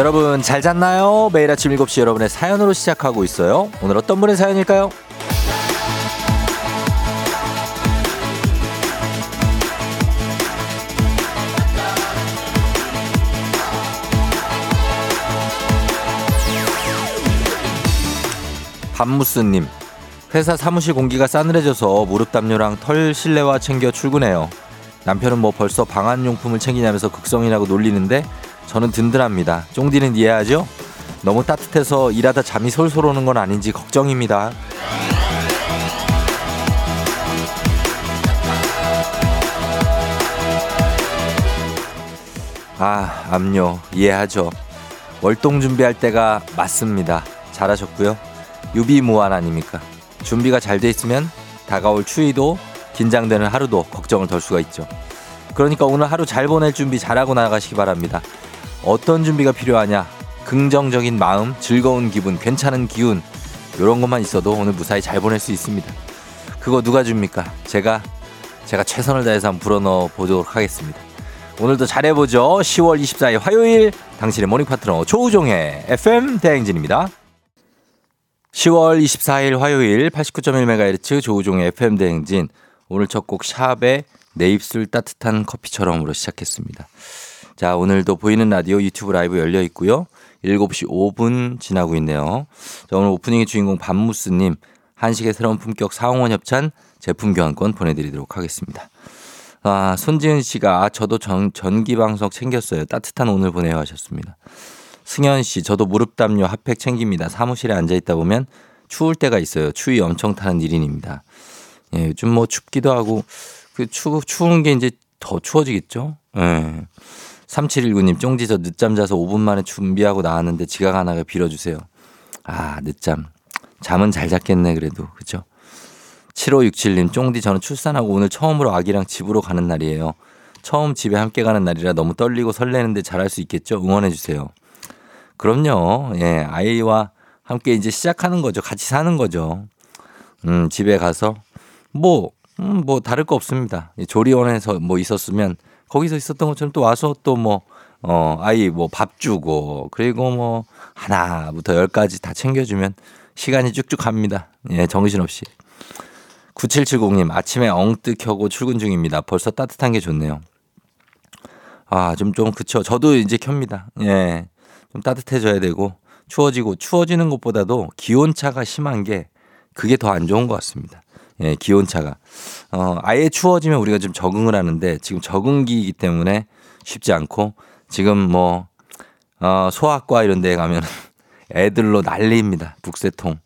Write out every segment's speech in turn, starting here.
여러분 잘 잤나요? 매일 아침 7시 여러분의 사연으로 시작하고 있어요. 오늘 어떤 분의 사연일까요? 밤무스님 회사 사무실 공기가 싸늘해져서 무릎 담요랑 털 실내화 챙겨 출근해요. 남편은 뭐 벌써 방한 용품을 챙기냐면서 극성이라고 놀리는데 저는 든든합니다. 쫑디는 이해하죠? 너무 따뜻해서 일하다 잠이 솔솔 오는 건 아닌지 걱정입니다. 아, 압류 이해하죠. 월동 준비할 때가 맞습니다. 잘하셨고요. 유비무한 아닙니까? 준비가 잘 돼 있으면 다가올 추위도 긴장되는 하루도 걱정을 덜 수가 있죠. 그러니까 오늘 하루 잘 보낼 준비 잘하고 나가시기 바랍니다. 어떤 준비가 필요하냐? 긍정적인 마음, 즐거운 기분, 괜찮은 기운 이런 것만 있어도 오늘 무사히 잘 보낼 수 있습니다. 그거 누가 줍니까? 제가 제가 최선을 다해서 한번 불어넣어 보도록 하겠습니다. 오늘도 잘해보죠. 10월 24일 화요일 당신의 morning 파트너 조우종의 FM 대행진입니다. 10월 24일 화요일 89.1MHz 조우종의 FM 대행진 오늘 첫 곡 샵의 내 입술 따뜻한 커피처럼으로 시작했습니다. 자, 오늘도 보이는 라디오 유튜브 라이브 열려 있고요. 7시 5분 지나고 있네요. 자, 오늘 오프닝의 주인공 밤무스님 한식의 새로운 품격 사홍원 협찬 제품 교환권 보내드리도록 하겠습니다. 아, 손지은 씨가 아, 저도 전, 전기방석 챙겼어요. 따뜻한 오늘 보내요 하셨습니다. 승현 씨, 저도 무릎 담요 핫팩 챙깁니다. 사무실에 앉아 있다 보면 추울 때가 있어요. 추위 엄청 타는 1인입니다. 예, 요즘 뭐 춥기도 하고 그 추, 추운 게 이제 더 추워지겠죠? 예. 3719님, 쫑지 저 늦잠 자서 5분 만에 준비하고 나왔는데 지각 하나가 빌어주세요. 아, 늦잠. 잠은 잘 잤겠네, 그래도. 그죠? 7567님, 쫑디 저는 출산하고 오늘 처음으로 아기랑 집으로 가는 날이에요. 처음 집에 함께 가는 날이라 너무 떨리고 설레는데 잘할 수 있겠죠? 응원해주세요. 그럼요. 예, 아이와 함께 이제 시작하는 거죠. 같이 사는 거죠. 음, 집에 가서 뭐, 음, 뭐 다를 거 없습니다. 조리원에서 뭐 있었으면 거기서 있었던 것처럼 또 와서 또 뭐, 어, 아이 뭐 밥 주고 그리고 뭐 하나부터 열까지 다 챙겨주면 시간이 쭉쭉 갑니다. 예, 정신없이. 9770님, 아침에 엉뜨 켜고 출근 중입니다. 벌써 따뜻한 게 좋네요. 아, 좀, 좀, 그쵸. 저도 이제 켭니다. 예. 좀 따뜻해져야 되고, 추워지고, 추워지는 것보다도 기온차가 심한 게 그게 더 안 좋은 것 같습니다. 예, 기온차가. 어, 아예 추워지면 우리가 좀 적응을 하는데 지금 적응기이기 때문에 쉽지 않고 지금 뭐, 어, 소아과 이런 데 가면 애들로 난리입니다. 북새통.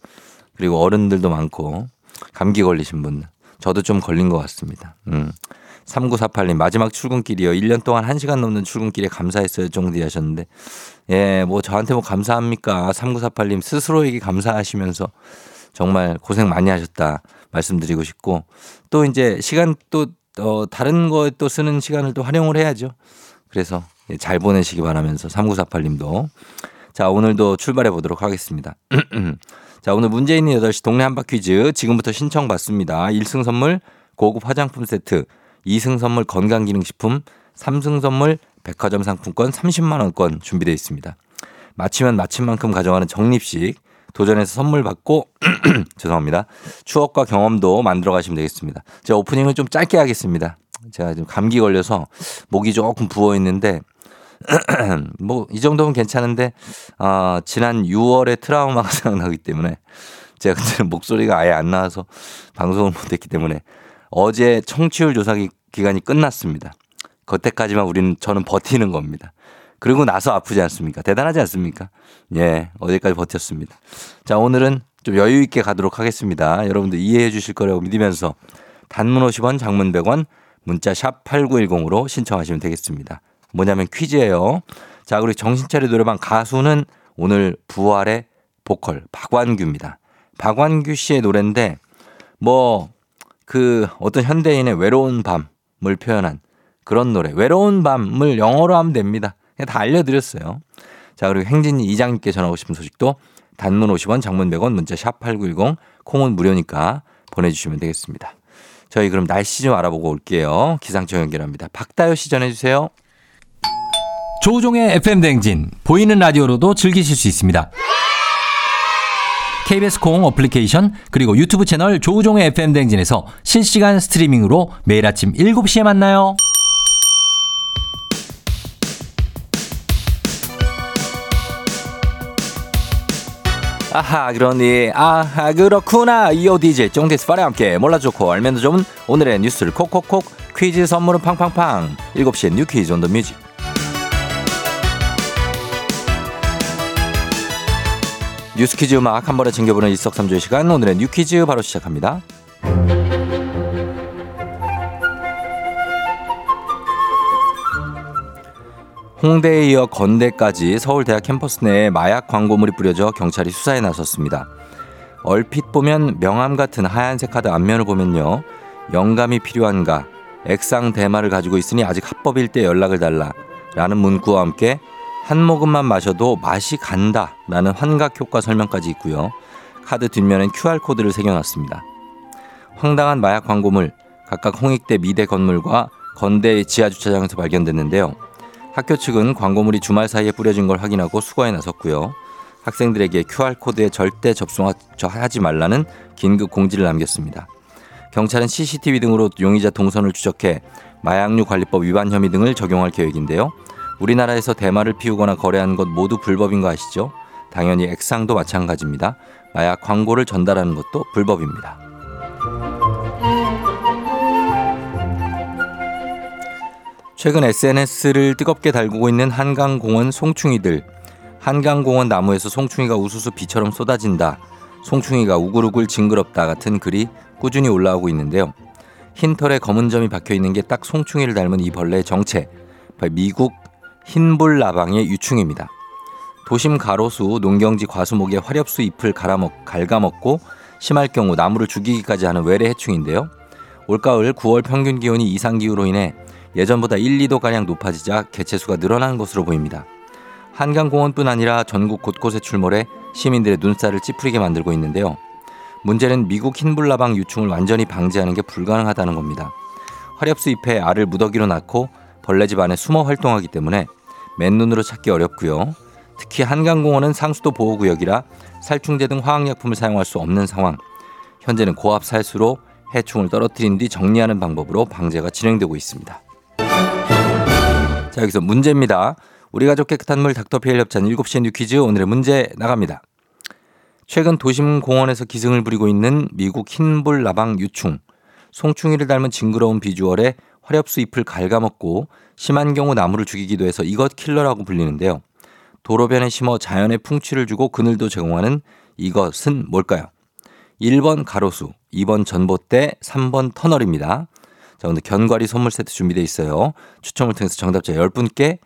그리고 어른들도 많고 감기 걸리신 분. 저도 좀 걸린 것 같습니다. 음. 3948님, 마지막 출근길이요. 1년 동안 1시간 넘는 출근길에 감사했어요. 정디 하셨는데. 예, 뭐 저한테 뭐 감사합니까? 3948님 스스로에게 감사하시면서 정말 고생 많이 하셨다. 말씀드리고 싶고 또 이제 시간 또 어, 다른 거에 또 쓰는 시간을 또 활용을 해야죠. 그래서 잘 보내시기 바라면서 3948님도 자, 오늘도 출발해 보도록 하겠습니다. 자, 오늘 있는 8시 동네 한바 퀴즈 지금부터 신청 받습니다. 1승 선물 고급 화장품 세트, 2승 선물 건강기능식품, 3승 선물 백화점 상품권 30만 원권 준비되어 있습니다. 마치면 마친 만큼 가져가는 적립식 도전해서 선물 받고 죄송합니다. 추억과 경험도 만들어 가시면 되겠습니다. 제가 오프닝을 좀 짧게 하겠습니다. 제가 지금 감기 걸려서 목이 조금 부어 있는데 뭐 이 정도면 괜찮은데 어, 지난 6월에 트라우마가 생각나기 때문에 제가 그때는 목소리가 아예 안 나와서 방송을 못했기 때문에 어제 청취율 조사 기간이 끝났습니다. 그때까지만 우리는 저는 버티는 겁니다. 그리고 나서 아프지 않습니까? 대단하지 않습니까? 예, 어제까지 버텼습니다. 자, 오늘은 좀 여유 있게 가도록 하겠습니다. 여러분들 이해해 주실 거라고 믿으면서 단문 50원, 장문 100원, 문자 샵 8910으로 신청하시면 되겠습니다. 뭐냐면 퀴즈예요. 자, 그리고 정신차려 노래방 가수는 오늘 부활의 보컬 박완규입니다. 박완규 씨의 노래인데 뭐 그 어떤 현대인의 외로운 밤을 표현한 그런 노래. 외로운 밤을 영어로 하면 됩니다. 다 알려드렸어요. 자, 그리고 행진이 이장님께 전하고 싶은 소식도 단문 50원, 장문 100원, 문자 샵 8910, 콩은 무료니까 보내주시면 되겠습니다. 저희 그럼 날씨 좀 알아보고 올게요. 기상청 연결합니다. 박다효 씨 전해주세요. 조우종의 FM 댕진 보이는 라디오로도 즐기실 수 있습니다. KBS 콩 어플리케이션 그리고 유튜브 채널 조우종의 FM 댕진에서 실시간 스트리밍으로 매일 아침 7시에 만나요. 아하 그러니 아하 그렇구나. 이오 DJ 쫑디스파와 함께 몰라 좋고 알면 더 좋은 오늘의 뉴스를 콕콕콕 퀴즈 선물은 팡팡팡. 7시에 뉴 퀴즈 on the music. 뉴스 퀴즈 음악 한 번에 챙겨보는 일석삼조의 시간. 오늘의 뉴 퀴즈 바로 시작합니다. 홍대에 이어 건대까지 서울대학 캠퍼스 내에 마약 광고물이 뿌려져 경찰이 수사에 나섰습니다. 얼핏 보면 명함 같은 하얀색 카드 앞면을 보면요. 영감이 필요한가? 액상 대마를 가지고 있으니 아직 합법일 때 연락을 달라. 라는 문구와 함께 한 모금만 마셔도 맛이 간다. 라는 환각 효과 설명까지 있고요. 카드 뒷면엔 QR코드를 새겨놨습니다. 황당한 마약 광고물 각각 홍익대 미대 건물과 건대 지하주차장에서 발견됐는데요. 학교 측은 광고물이 주말 사이에 뿌려진 걸 확인하고 수거에 나섰고요. 학생들에게 QR코드에 절대 접속하지 말라는 긴급 공지를 남겼습니다. 경찰은 CCTV 등으로 용의자 동선을 추적해 마약류 관리법 위반 혐의 등을 적용할 계획인데요. 우리나라에서 대마를 피우거나 거래하는 것 모두 불법인 거 아시죠? 당연히 액상도 마찬가지입니다. 마약 광고를 전달하는 것도 불법입니다. 최근 SNS를 뜨겁게 달구고 있는 한강공원 송충이들. 한강공원 나무에서 송충이가 우수수 비처럼 쏟아진다. 송충이가 우글우글 징그럽다 같은 글이 꾸준히 올라오고 있는데요. 흰 털에 검은 점이 박혀 있는 게 딱 송충이를 닮은 이 벌레의 정체. 미국 흰불나방의 유충입니다. 도심 가로수, 농경지 과수목의 화렵수 잎을 갈아먹, 갉아먹고 심할 경우 나무를 죽이기까지 하는 외래 해충인데요. 올가을 9월 평균 기온이 이상 기후로 인해 예전보다 1, 2도가량 높아지자 개체수가 늘어난 것으로 보입니다. 한강공원뿐 아니라 전국 곳곳에 출몰해 시민들의 눈살을 찌푸리게 만들고 있는데요. 문제는 미국 흰불나방 유충을 완전히 방지하는 게 불가능하다는 겁니다. 화렵수 잎에 알을 무더기로 낳고 벌레집 안에 숨어 활동하기 때문에 맨눈으로 찾기 어렵고요. 특히 한강공원은 상수도 보호구역이라 살충제 등 화학약품을 사용할 수 없는 상황. 현재는 고압 살수로 해충을 떨어뜨린 뒤 정리하는 방법으로 방제가 진행되고 있습니다. 자, 여기서 문제입니다. 우리 가족 깨끗한 물 닥터피엘 협찬 7시에 뉴 퀴즈 오늘의 문제 나갑니다. 최근 도심 공원에서 기승을 부리고 있는 미국 흰불 나방 유충. 송충이를 닮은 징그러운 비주얼에 화렵수 잎을 갉아먹고 심한 경우 나무를 죽이기도 해서 이것 킬러라고 불리는데요. 도로변에 심어 자연의 풍취를 주고 그늘도 제공하는 이것은 뭘까요? 1번 가로수, 2번 전봇대, 3번 터널입니다. 자, 오늘 견과리 선물 세트 준비되어 있어요. 추첨을 통해서 정답자 10분께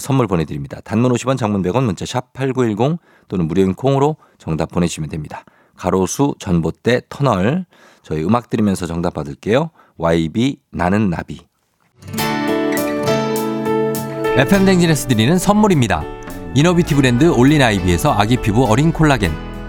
선물 보내드립니다. 단문 50원 장문 100원 문자 샵 8910 또는 무료인 콩으로 정답 보내주시면 됩니다. 가로수, 전봇대, 터널. 저희 음악 들으면서 정답 받을게요. YB 나는 나비. FM 댕진에서 드리는 선물입니다. 이너비티 브랜드 올린 아이비에서 아기 피부 어린 콜라겐.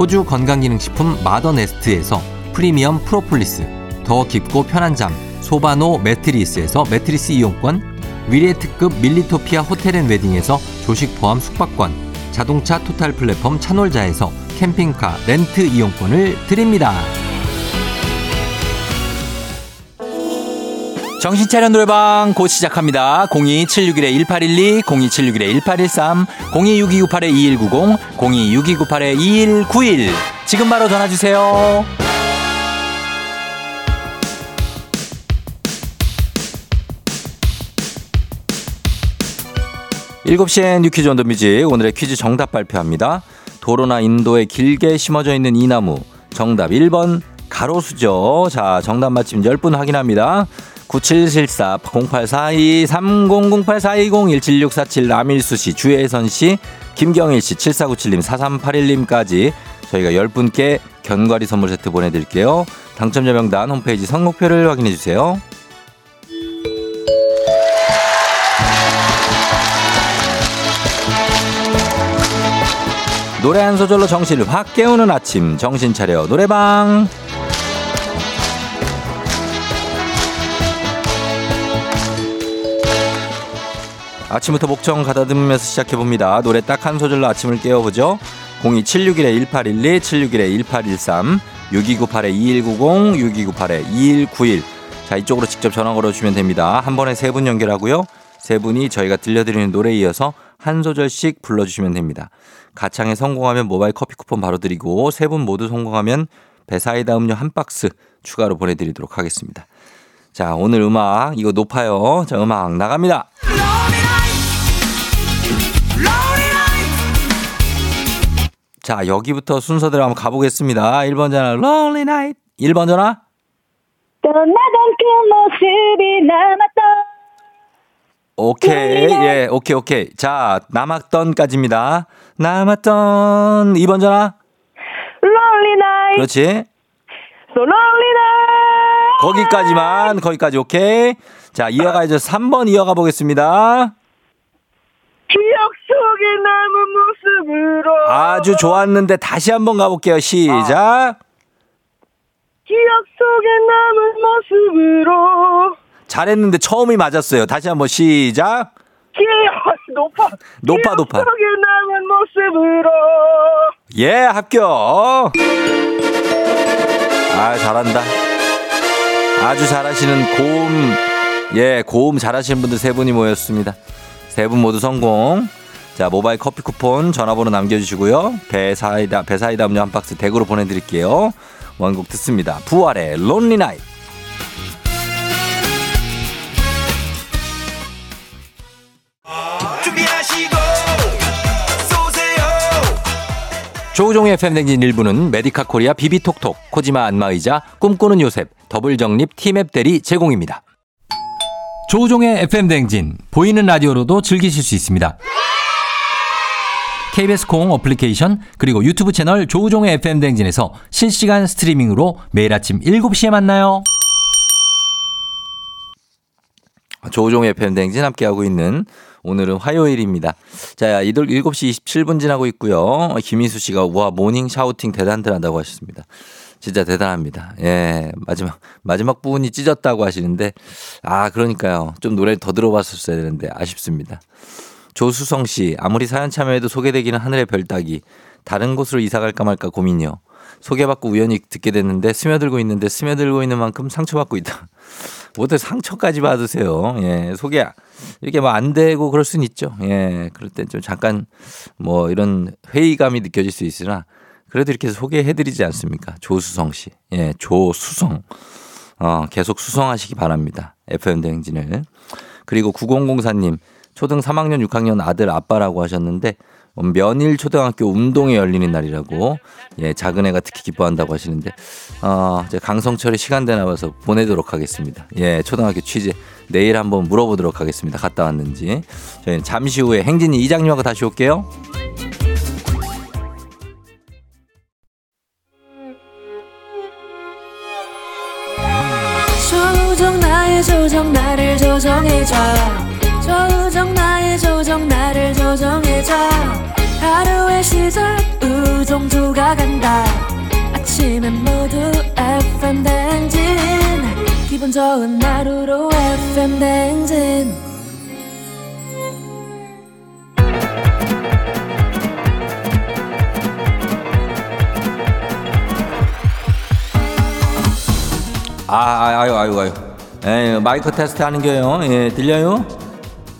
호주 건강기능식품 마더네스트에서 프리미엄 프로폴리스, 더 깊고 편한 잠, 소바노 매트리스에서 매트리스 이용권, 위례 특급 밀리토피아 호텔앤웨딩에서 조식 포함 숙박권, 자동차 토탈 플랫폼 차놀자에서 캠핑카 렌트 이용권을 드립니다. 정신차려 노래방 곧 시작합니다. 02761-1812, 02761-1813, 026298-2190, 026298-2191. 지금 바로 전화주세요. 7시엔 뉴퀴즈 온더 뮤직 오늘의 퀴즈 정답 발표합니다. 도로나 인도에 길게 심어져 있는 이 나무 정답 1번 가로수죠. 자 정답 맞히면 10분 확인합니다. 9774 0842 3008 420 17647 남일수 씨 주혜선 씨 김경일 씨 7497님 4381님까지 저희가 10분께 견과리 선물 세트 보내드릴게요. 당첨자 명단 홈페이지 선곡표를 확인해 주세요. 노래 한 소절로 정신을 확 깨우는 아침 정신 차려 노래방 아침부터 목청 가다듬으면서 시작해봅니다. 노래 딱 한 소절로 아침을 깨워보죠. 02761-1812, 761-1813, 6298-2190, 6298-2191. 자, 이쪽으로 직접 전화 걸어주시면 됩니다. 한 번에 세 분 연결하고요. 세 분이 저희가 들려드리는 노래에 이어서 한 소절씩 불러주시면 됩니다. 가창에 성공하면 모바일 커피 쿠폰 바로 드리고 세 분 모두 성공하면 배사이다 음료 한 박스 추가로 보내드리도록 하겠습니다. 자, 오늘 음악 이거 높아요. 자, 음악 나갑니다. 자, 여기부터 순서대로 한번 가보겠습니다. 1번 전화, Lonely Night. 1번 전화. 떠나던 그 모습이 남았던 오케이. 예, 오케이, 오케이. 자, 남았던까지입니다. 남았던 2번 전화. lonely night, 그렇지. so lonely night. 거기까지만, 거기까지 오케이. 자, 이어가야죠. 3번 이어가 보겠습니다. 기억 속에 남은 모습으로 아주 좋았는데 다시 한번 가볼게요. 시작. 기억 속에 남은 모습으로 잘했는데 처음이 맞았어요. 다시 한번 시작. 기억 높아 높아, 기억 높아. 속에 남은 모습으로 예, 합격. 아, 잘한다. 아주 잘하시는 고음, 예, 고음 잘하시는 분들 세 분이 모였습니다. 세 분 모두 성공. 자, 모바일 커피 쿠폰 전화번호 남겨주시고요. 배사이다, 배사이다 음료 한 박스 댁으로 보내드릴게요. 원곡 듣습니다. 부활의 Lonely Night. 조우종의 FM댕진 일부는 메디카 코리아 비비톡톡, 코지마 안마의자, 꿈꾸는 요셉, 더블정립 티맵 대리 제공입니다. 조우종의 FM 댕진 보이는 라디오로도 즐기실 수 있습니다. KBS 콩 어플리케이션 그리고 유튜브 채널 조우종의 FM 댕진에서 실시간 스트리밍으로 매일 아침 7시에 만나요. 조우종의 FM댕진 함께하고 있는 오늘은 화요일입니다. 자, 이들 7시 27분 지나고 있고요. 김희수 씨가 와 morning shouting 대단들 한다고 하셨습니다. 진짜 대단합니다. 예, 마지막 마지막 부분이 찢었다고 하시는데 아 그러니까요. 좀 노래 더 들어봤었어야 되는데 아쉽습니다. 조수성 씨 아무리 사연 참여해도 소개되기는 하늘의 별 따기 다른 곳으로 이사 갈까 말까 고민이요. 소개받고 우연히 듣게 됐는데 스며들고 있는데 스며들고 있는 만큼 상처받고 있다. 모두 상처까지 받으세요. 예, 소개 이렇게 뭐 안 되고 그럴 수는 있죠. 예, 그럴 땐 좀 잠깐 뭐 이런 회의감이 느껴질 수 있으나 그래도 이렇게 소개해드리지 않습니까? 조수성 씨, 예, 조수성, 어, 계속 수성하시기 바랍니다. FM 대행진을. 그리고 9004님, 초등 3학년, 6학년 아들 아빠라고 하셨는데 면일 초등학교 운동회 열리는 날이라고 예 작은 애가 특히 기뻐한다고 하시는데 어 이제 강성철의 시간 되나 봐서 보내도록 하겠습니다. 예 초등학교 취재 내일 한번 물어보도록 하겠습니다. 갔다 왔는지 저희는 잠시 후에 행진이 이장님하고 다시 올게요. 조정 나의 조정 나를 조정해줘 조정 나의 조정 나를 조정해줘 하루의 시절 우정 조종조가 간다 아침엔 모두 FM 댕진 기분 좋은 하루로 FM 댕진 아, 아, 아유, 아유, 아유. 에 마이크 테스트 하는 거요. 예, 들려요?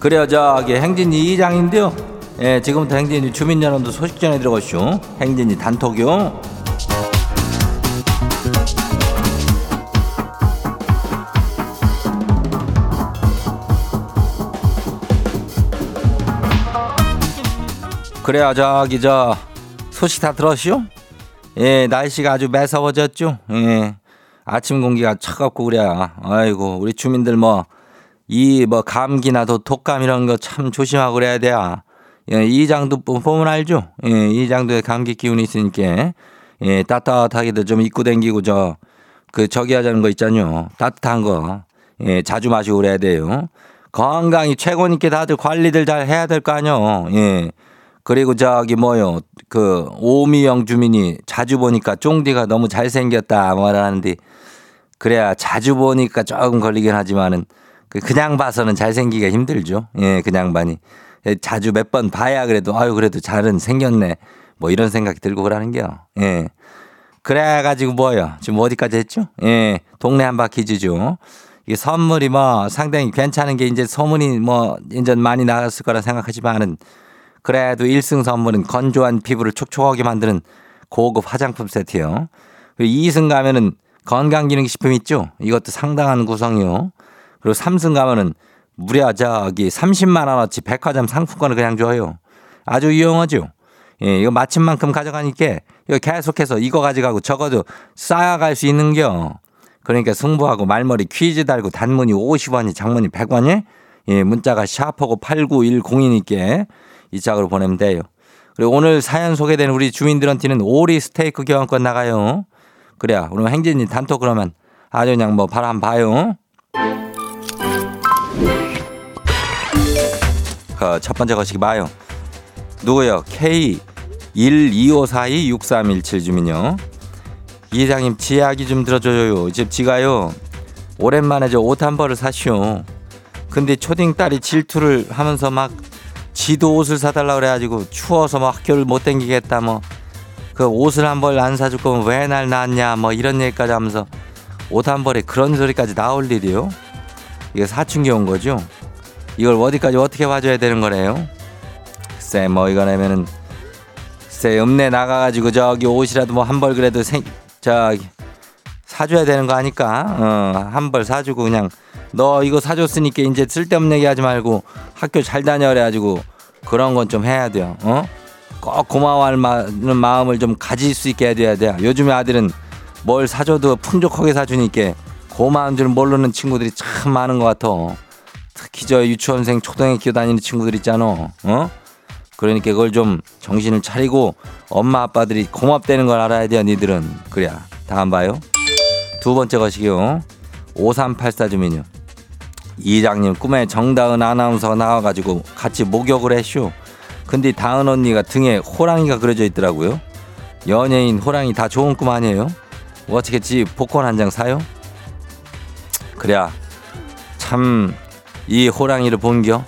그래요, 저기 행진이 이장인데요. 예, 지금부터 행진이 주민 여러분들 소식 전해 들어가시오. 행진이 단톡이요. 그래요, 저기 저 소식 다 들었시오? 예, 날씨가 아주 매서워졌죠. 예. 아침 공기가 차갑고 그래야. 아이고, 우리 주민들 뭐, 이 뭐 감기나 도 독감 이런 거 참 조심하고 그래야 돼요. 예, 이 장도 보- 보면 알죠? 예, 이 장도에 감기 기운이 있으니까, 예, 따뜻하게도 좀 입고 댕기고 저, 그 저기 하자는 거 있잖요. 따뜻한 거. 예, 자주 마시고 그래야 돼요. 건강이 최고니까 다들 관리들 잘 해야 될 거 아니요. 예. 그리고 저기 뭐요 그 오미영 주민이 자주 보니까 쫑디가 너무 잘생겼다 말하는데 그래야 자주 보니까 조금 걸리긴 하지만은 그 그냥 봐서는 잘생기기가 힘들죠. 예, 그냥 반이 자주 몇 번 봐야 그래도 아유 그래도 잘은 생겼네 뭐 이런 생각이 들고 그러는겨. 예. 그래가지고 뭐요? 지금 어디까지 했죠? 예, 동네 한 바퀴 주죠. 이게 선물이 뭐 상당히 괜찮은 게 이제 소문이 뭐 이제 많이 나갔을 거라 생각하지만은 그래도 1승 선물은 건조한 피부를 촉촉하게 만드는 고급 화장품 세트요. 그리고 2승 가면은 건강기능식품 있죠? 이것도 상당한 구성이요. 그리고 3승 가면은 무려 저기 30만 원어치 백화점 상품권을 그냥 줘요. 아주 유용하죠? 예, 이거 마침 만큼 가져가니까 이거 계속해서 이거 가져가고 적어도 쌓아갈 수 있는겨. 그러니까 승부하고 말머리 퀴즈 달고 단문이 50원이 장문이 100원이 예, 문자가 샤프고 8910이니까 이 짝으로 보내면 돼요. 그리고 오늘 사연 소개된 우리 주민들한테는 오리 스테이크 교환권 나가요. 그래야 오늘 행진이 단톡 그러면 아주 그냥 뭐 한번 봐요. 첫 번째 거시기 봐요. 누구요? K 125426317 주민요. 이장님 지 이야기 좀 들어줘요. 집 지가요. 오랜만에 저 옷 한 벌을 사시오. 근데 초딩 딸이 질투를 하면서 막 지도 옷을 사달라 그래가지고 추워서 막 학교를 못 댕기겠다 뭐 그 옷을 한 벌 안 사줄 거면 왜 날 낳았냐 뭐 이런 얘기까지 하면서 옷 한 벌에 그런 소리까지 나올 일이요? 이게 사춘기 온 거죠? 이걸 어디까지 어떻게 봐줘야 되는 거래요? 글쎄 뭐 이거라면은 글쎄 읍내 나가가지고 저기 옷이라도 뭐 한 벌 그래도 생 저기 사줘야 되는 거 아니까 어 한 벌 사주고 그냥 너 이거 사줬으니까 이제 쓸데없는 얘기 하지 말고 학교 잘 다녀래 가지고 그런 건 좀 해야 돼요 어? 꼭 고마워할 마- 마음을 좀 가질 수 있게 해야 돼요 요즘에 아들은 뭘 사줘도 풍족하게 사주니까 고마운 줄 모르는 친구들이 참 많은 것 같아 특히 저 유치원생 초등학교 다니는 친구들 있잖아. 어? 그러니까 그걸 좀 정신을 차리고 엄마 아빠들이 고맙다는 걸 알아야 돼요 니들은. 그래야. 다음 봐요. 두 번째 것이요. 5384 주민요. 이장님 꿈에 정다은 아나운서가 나와가지고 같이 목욕을 했쇼 근데 다은 언니가 등에 호랑이가 그려져 있더라고요. 연예인 호랑이 다 좋은 꿈 아니에요? 어떻게 지 복권 한 장 사요? 그래야. 참 이 호랑이를 본겨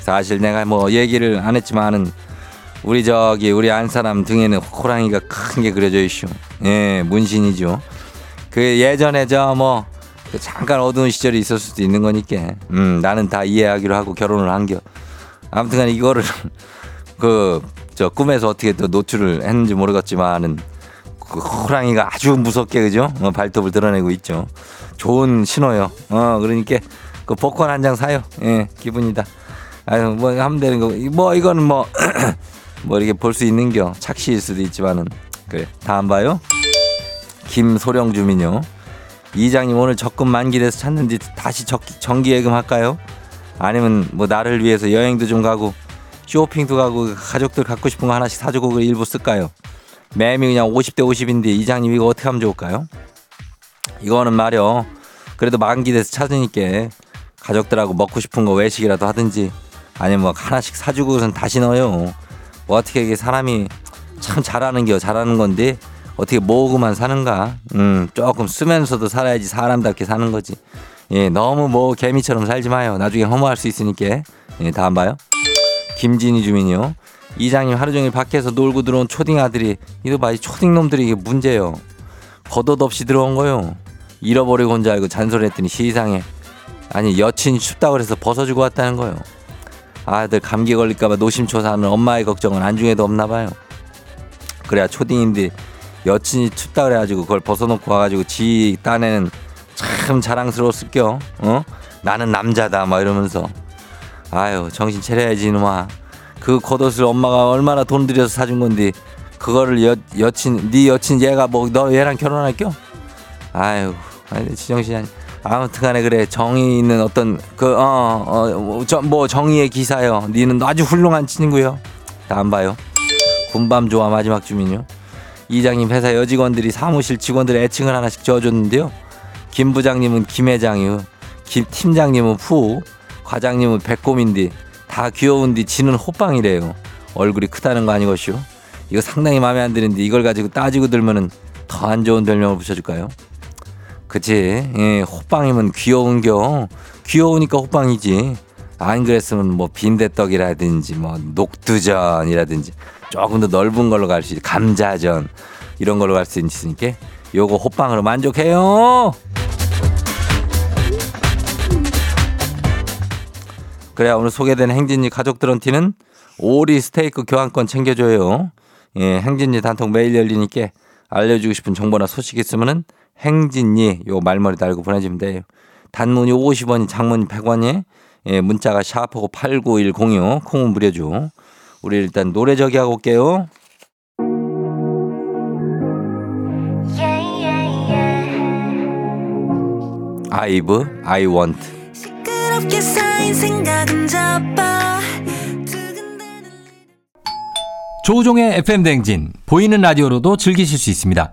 사실 내가 뭐 얘기를 안 했지만은 우리 저기 우리 안 사람 등에는 호랑이가 큰 게 그려져 있쇼. 예, 문신이죠. 그 예전에 저뭐 그 잠깐 어두운 시절이 있을 수도 있는 거니까. 음, 나는 다 이해하기로 하고 결혼을 한겨. 아무튼간 이거를 그 저 꿈에서 어떻게 또 노출을 했는지 모르겠지만은 그 호랑이가 아주 무섭게 그죠? 어, 발톱을 드러내고 있죠. 좋은 신호요. 어, 그러니까 그 복권 한 장 사요. 예, 기분이다. 아유, 뭐 하면 되는 거. 뭐 이거는 뭐 뭐 이렇게 볼 수 있는 겨. 착시일 수도 있지만은 그래. 다음 봐요. 김소령 주민요. 이장님 오늘 적금 만기돼서 찾는지 다시 적, 정기예금 할까요? 아니면 뭐 나를 위해서 여행도 좀 가고 쇼핑도 가고 가족들 갖고 싶은 거 하나씩 사주고 그 일부 쓸까요? 매미 그냥 50대 50인데 이장님 이거 어떻게 하면 좋을까요? 이거는 말이요. 그래도 만기 돼서 찾으니까 가족들하고 먹고 싶은 거 외식이라도 하든지 아니면 뭐 하나씩 사주고선 다시 넣어요. 뭐 어떻게 이게 사람이 참 잘하는 게 잘하는 건데 어떻게 모으고만 사는가? 음, 조금 쓰면서도 살아야지 사람답게 사는 거지. 예, 너무 뭐 개미처럼 살지 마요. 나중에 허무할 수 있으니까. 예, 다음 봐요. 김진희 주민이요. 이장님 하루 종일 밖에서 놀고 들어온 초딩 아들이 이거 봐, 이 초딩 놈들이 이게 문제예요. 겉옷 없이 들어온 거요. 잃어버리고 온 줄 알고 잔소리했더니 시상해. 아니 여친이 춥다고 그래서 벗어주고 왔다는 거요. 아들 감기 걸릴까봐 노심초사하는 엄마의 걱정은 안중에도 없나 봐요. 그래야 초딩인데 여친이 춥다 그래가지고 그걸 벗어놓고 와가지고 지 딴에는 참 자랑스러웠을겨. 어? 나는 남자다 막 이러면서 아유 정신 차려야지 이놈아. 그 겉옷을 엄마가 얼마나 돈 들여서 사준 건데 그거를 여, 여친 네 여친 얘가 뭐 너 얘랑 결혼할겨? 아유 아니 지정신이 아니. 아무튼간에 그래 정의 있는 어떤 그어어뭐 정의의 기사요. 니는 아주 훌륭한 친구요. 다음 봐요. 군밤 좋아 마지막 주민요. 이장님 회사 여직원들이 사무실 직원들 애칭을 하나씩 지어줬는데요. 김 부장님은 김 회장이요. 김 팀장님은 푸, 과장님은 백곰인데 다 귀여운데 지는 호빵이래요. 얼굴이 크다는 거 아니것이요? 이거 상당히 마음에 안 드는데 이걸 가지고 따지고 들면은 더 안 좋은 별명을 붙여줄까요? 그치. 예, 호빵이면 귀여운겨. 귀여우니까 호빵이지. 안 그랬으면 뭐 빈대떡이라든지 뭐 녹두전이라든지 조금 더 넓은 걸로 갈 수 있지. 감자전 이런 걸로 갈 수 있으니까 요거 호빵으로 만족해요. 그래야 오늘 소개된 행진이 가족들한테는 오리 스테이크 교환권 챙겨줘요. 예, 행진이 단통 매일 열리니까 알려주고 싶은 정보나 소식 있으면은 행진이 요 말머리 달고 보내주면 돼요. 단문이 50원이 장문이 100원이 예, 문자가 샤프고 89106 콩은 무료죠. 우리 일단 노래 저기 하고 올게요. 아이브 생각은 잡아 조우종의 FM 댕진 보이는 라디오로도 즐기실 수 있습니다.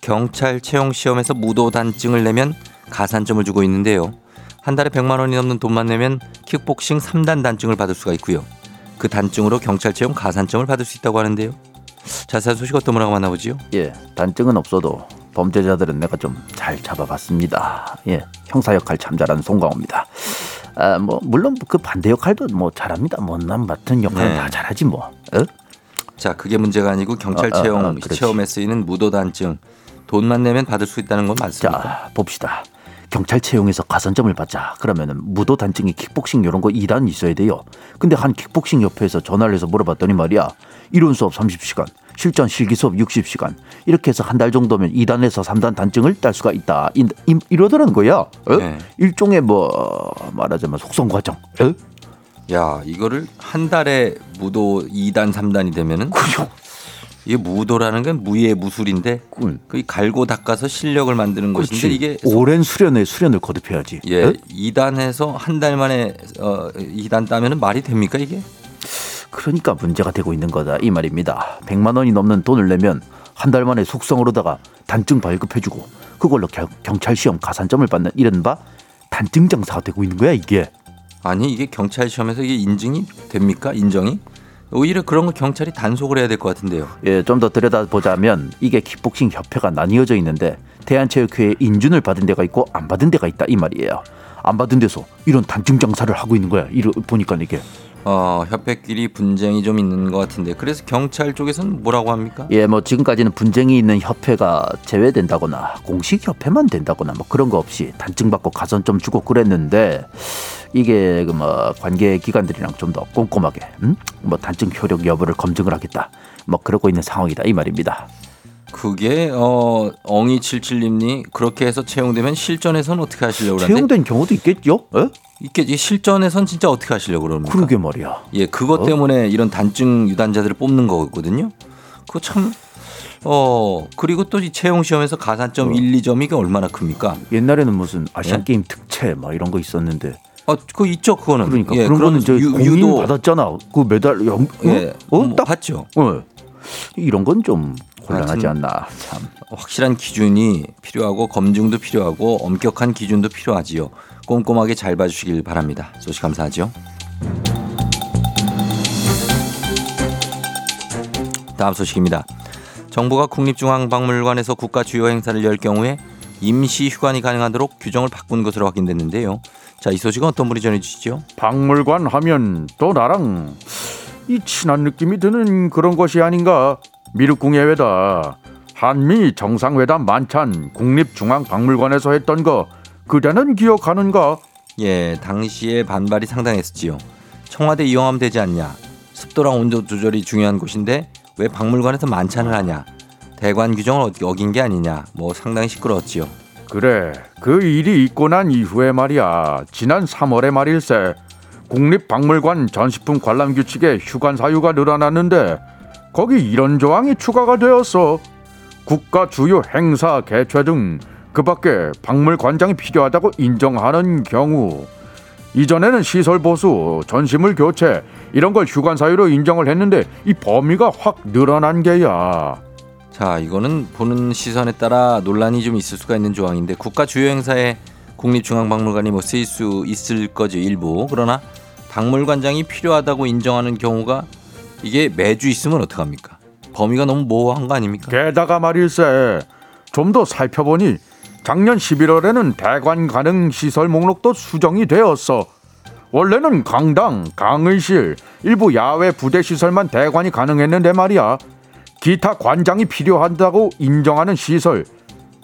경찰 채용 시험에서 무도 단증을 내면 가산점을 주고 있는데요. 한 달에 100만 원이 넘는 돈만 내면 킥복싱 3단 단증을 받을 수가 있고요. 그 단증으로 경찰 채용 가산점을 받을 수 있다고 하는데요. 자세한 소식 어떤 분하고 만나보지요? 예, 단증은 없어도 범죄자들은 내가 좀 잘 잡아봤습니다. 예, 형사 역할 참 잘하는 송강호입니다. 아, 뭐 물론 그 반대 역할도 뭐 잘합니다. 못난 맡은 역할은 네. 다 잘하지 뭐. 어? 자, 그게 문제가 아니고 경찰 어, 어, 채용 어, 그렇지. 시험에 쓰이는 무도 단증 돈만 내면 받을 수 있다는 건 맞습니까? 자, 봅시다. 경찰 채용에서 가산점을 받자. 그러면은 무도 단증이 킥복싱 이런 거 2단 있어야 돼요. 근데 한 킥복싱 협회에서 전화를 해서 물어봤더니 말이야. 이론 수업 30시간, 실전 실기 수업 60시간. 이렇게 해서 한 달 정도면 2단에서 3단 단증을 딸 수가 있다. 이, 이, 이러더라는 거야. 어? 네. 일종의 뭐 말하자면 속성 과정. 어? 야, 이거를 한 달에 무도 2단, 3단이 되면은 그죠? 이게 무도라는 건 무의 무술인데 꿀. 그 갈고 닦아서 실력을 만드는 것인데 그렇지. 이게 오랜 수련에 수련을 거듭해야지. 예, 어? 2단에서 한 달 만에 어 2단 따면은 말이 됩니까 이게? 그러니까 문제가 되고 있는 거다 이 말입니다. 100만 원이 넘는 돈을 내면 한 달 만에 속성으로다가 단증 발급해주고 그걸로 겨- 경찰 시험 가산점을 받는 이른바 단증 장사가 되고 있는 거야 이게. 아니 이게 경찰 시험에서 이게 인증이 됩니까? 인정이? 오히려 그런 거 경찰이 단속을 해야 될 것 같은데요. 예, 좀 더 들여다보자면 이게 킥복싱 협회가 나뉘어져 있는데 대한체육회에 인준을 받은 데가 있고 안 받은 데가 있다 이 말이에요. 안 받은 데서 이런 단증 장사를 하고 있는 거야. 이러 보니까 이게 어 협회끼리 분쟁이 좀 있는 것 같은데 그래서 경찰 쪽에서는 뭐라고 합니까? 예, 뭐 지금까지는 분쟁이 있는 협회가 제외된다거나 공식 협회만 된다거나 뭐 그런 거 없이 단증 받고 가산점 주고 그랬는데 이게 그 뭐 관계 기관들이랑 좀 더 꼼꼼하게 음? 뭐 단증 효력 여부를 검증을 하겠다. 뭐 그러고 있는 상황이다 이 말입니다. 그게 어 엉이77님이 그렇게 해서 채용되면 실전에서는 어떻게 하시려고 그러는데 채용된 경우도 있겠죠? 어? 있겠지 실전에선 진짜 어떻게 하시려고 그럽니까? 그러게 말이야. 예, 그것 어? 때문에 이런 단증 유단자들을 뽑는 거거든요. 그거 참, 어, 그리고 또 이 채용 시험에서 가산점 1, 2점이 게 얼마나 큽니까? 옛날에는 무슨 아시안 예? 게임 특채 막 이런 거 있었는데 어, 그거 있죠, 그거는. 그러니까 예, 그런 거는 저 유- 공인 유도. 받았잖아. 그 메달 영, 예, 어? 뭐 딱 봤죠. 어. 이런 건 좀 곤란하지 않나 참. 확실한 기준이 필요하고 검증도 필요하고 엄격한 기준도 필요하지요. 꼼꼼하게 잘 봐주시길 바랍니다. 소식 감사하죠. 다음 소식입니다. 정부가 국립중앙박물관에서 국가 주요 행사를 열 경우에 임시 휴관이 가능하도록 규정을 바꾼 것으로 확인됐는데요. 자, 이 소식은 어떤 분이 전해주시죠? 박물관 하면 또 나랑 이 친한 느낌이 드는 그런 것이 아닌가 미륵궁 예외다 한미 정상회담 만찬 국립중앙박물관에서 했던 거 그대는 기억하는가 예, 당시에 반발이 상당했었지요. 청와대 이용하면 되지 않냐. 습도랑 온도 조절이 중요한 곳인데 왜 박물관에서 만찬을 하냐. 대관 규정을 어- 어긴 게 아니냐. 뭐 상당히 시끄러웠지요. 그래 그 일이 있고 난 이후에 말이야 지난 3월에 말일세 국립박물관 전시품 관람 규칙에 휴관 사유가 늘어났는데 거기 이런 조항이 추가가 되었어 국가 주요 행사 개최 등 그밖에 박물관장이 필요하다고 인정하는 경우 이전에는 시설 보수, 전시물 교체 이런 걸 휴관 사유로 인정을 했는데 이 범위가 확 늘어난 게야. 자, 이거는 보는 시선에 따라 논란이 좀 있을 수가 있는 조항인데 국가 주요 행사에 국립중앙박물관이 뭐 쓰일 수 있을 거죠 일부. 그러나 박물관장이 필요하다고 인정하는 경우가 이게 매주 있으면 어떡합니까? 범위가 너무 모호한 거 아닙니까? 게다가 말일세 좀 더 살펴보니 작년 11월에는 대관 가능 시설 목록도 수정이 되었어. 원래는 강당, 강의실, 일부 야외 부대 시설만 대관이 가능했는데 말이야. 기타 관장이 필요하다고 인정하는 시설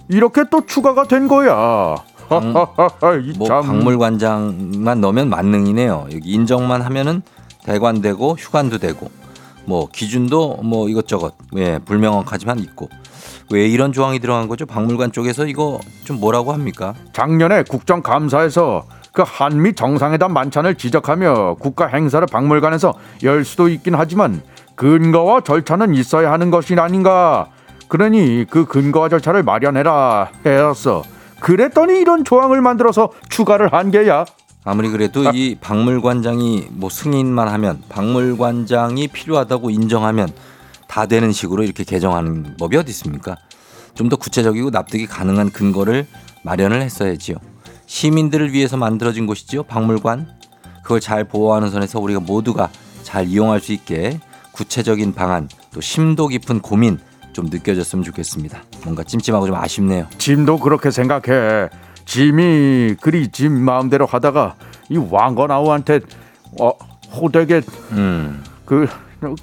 이렇게 또 추가가 된 거야. 이뭐 참. 박물관장만 넣으면 만능이네요. 여기 인정만 하면은 대관되고 휴관도 되고 뭐 기준도 뭐 이것저것 예 불명확하지만 있고 왜 이런 조항이 들어간 거죠? 박물관 쪽에서 이거 좀 뭐라고 합니까? 작년에 국정감사에서 그 한미 정상회담 만찬을 지적하며 국가 행사를 박물관에서 열 수도 있긴 하지만 근거와 절차는 있어야 하는 것이 아닌가. 그러니 그 근거와 절차를 마련해라 해왔어. 그랬더니 이런 조항을 만들어서 추가를 한 게야. 아무리 그래도 이 박물관장이 뭐 승인만 하면 박물관장이 필요하다고 인정하면 다 되는 식으로 이렇게 개정하는 법이 어디 있습니까? 좀 더 구체적이고 납득이 가능한 근거를 마련을 했어야지요. 시민들을 위해서 만들어진 곳이지요. 박물관. 그걸 잘 보호하는 선에서 우리가 모두가 잘 이용할 수 있게 구체적인 방안 또 심도 깊은 고민 좀 느껴졌으면 좋겠습니다. 뭔가 찜찜하고 좀 아쉽네요. 짐도 그렇게 생각해. 짐이 그리 짐 마음대로 하다가 이 왕건아우한테 어, 호되게 음. 그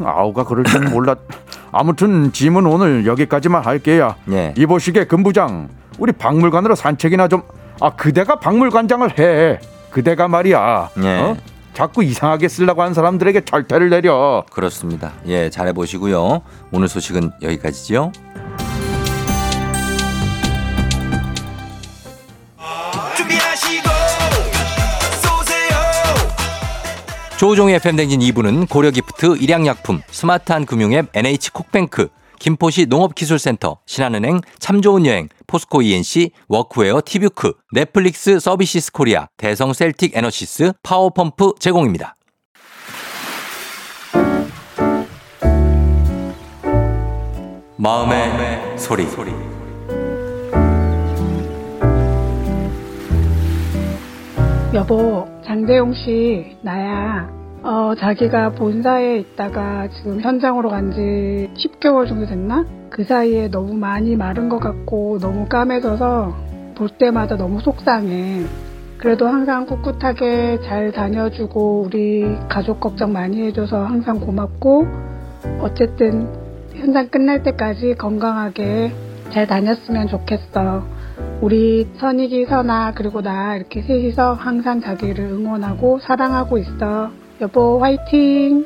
아우가 그럴 줄 몰랐. 아무튼 짐은 오늘 여기까지만 할게요. 예. 이보시게 금부장, 우리 박물관으로 산책이나 좀. 아 그대가 박물관장을 해. 그대가 말이야. 예. 어? 자꾸 이상하게 쓰려고 하는 사람들에게 절퇴를 내려. 그렇습니다. 예, 잘해 보시고요. 오늘 소식은 여기까지죠. 조우종의 FM댕진 2부는 고려기프트, 일양약품, 스마트한 금융앱 NH콕뱅크, 김포시 농업기술센터, 신한은행, 참 좋은 여행, 포스코 E&C, 워크웨어 티뷰크, 넷플릭스 서비스 코리아, 대성 셀틱 에너시스, 파워펌프 제공입니다. 마음의, 소리. 여보, 장대용 씨, 나야. 어, 자기가 본사에 있다가 지금 현장으로 간 지 10개월 정도 됐나? 그 사이에 너무 많이 마른 것 같고 너무 까매져서 볼 때마다 너무 속상해. 그래도 항상 꿋꿋하게 잘 다녀주고 우리 가족 걱정 많이 해줘서 항상 고맙고 어쨌든 현장 끝날 때까지 건강하게 잘 다녔으면 좋겠어. 우리 선익이 선아 그리고 나 이렇게 셋이서 항상 자기를 응원하고 사랑하고 있어. 여보 화이팅!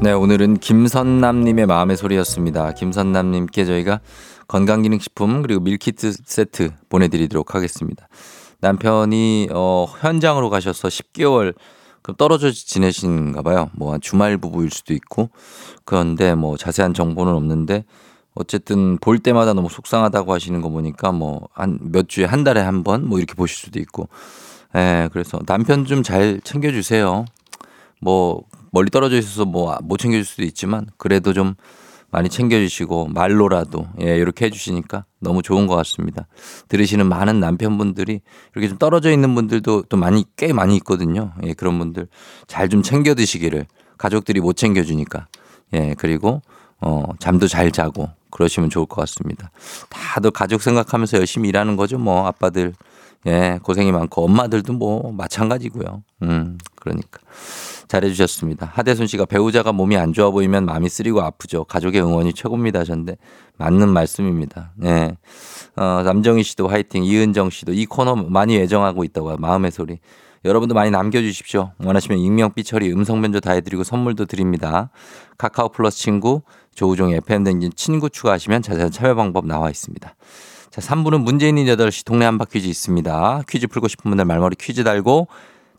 네, 오늘은 김선남님의 마음의 소리였습니다. 김선남님께 저희가 건강기능식품 그리고 밀키트 세트 보내드리도록 하겠습니다. 남편이 어, 현장으로 가셔서 10개월 그럼 떨어져 지내신가 봐요. 뭐 주말 부부일 수도 있고 그런데 뭐 자세한 정보는 없는데 어쨌든 볼 때마다 너무 속상하다고 하시는 거 보니까 뭐 한 몇 주에 한 달에 한 번 뭐 이렇게 보실 수도 있고 예, 그래서 남편 좀 잘 챙겨 주세요. 뭐 멀리 떨어져 있어서 뭐 못 챙겨 줄 수도 있지만 그래도 좀 많이 챙겨 주시고 말로라도 예 이렇게 해 주시니까 너무 좋은 것 같습니다. 들으시는 많은 남편분들이 이렇게 좀 떨어져 있는 분들도 또 많이 꽤 많이 있거든요. 예 그런 분들 잘 좀 챙겨 드시기를 가족들이 못 챙겨 주니까 예 그리고 어 잠도 잘 자고 그러시면 좋을 것 같습니다. 다들 가족 생각하면서 열심히 일하는 거죠. 뭐 아빠들 예 고생이 많고 엄마들도 뭐 마찬가지고요. 음 그러니까. 잘해주셨습니다. 하대순 씨가 배우자가 몸이 안 좋아 보이면 마음이 쓰리고 아프죠. 가족의 응원이 최고입니다 하셨는데 맞는 말씀입니다. 네. 어, 남정희 씨도 화이팅, 이은정 씨도 이 코너 많이 애정하고 있다고요. 마음의 소리. 여러분도 많이 남겨주십시오. 원하시면 익명 삐처리 음성 변조 다 해드리고 선물도 드립니다. 카카오 플러스 친구 조우종의 FM 댕진 친구 추가하시면 자세한 참여 방법 나와 있습니다. 자, 3부는 문제 있는 8시 동네 한바 퀴즈 있습니다. 퀴즈 풀고 싶은 분들 말머리 퀴즈 달고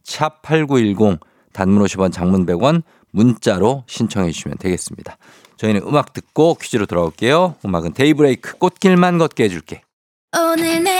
샵 8910 단문 50원 장문 100원 문자로 신청해 주시면 되겠습니다. 저희는 음악 듣고 퀴즈로 돌아올게요. 음악은 데이브레이크 꽃길만 걷게 해줄게. 오늘 내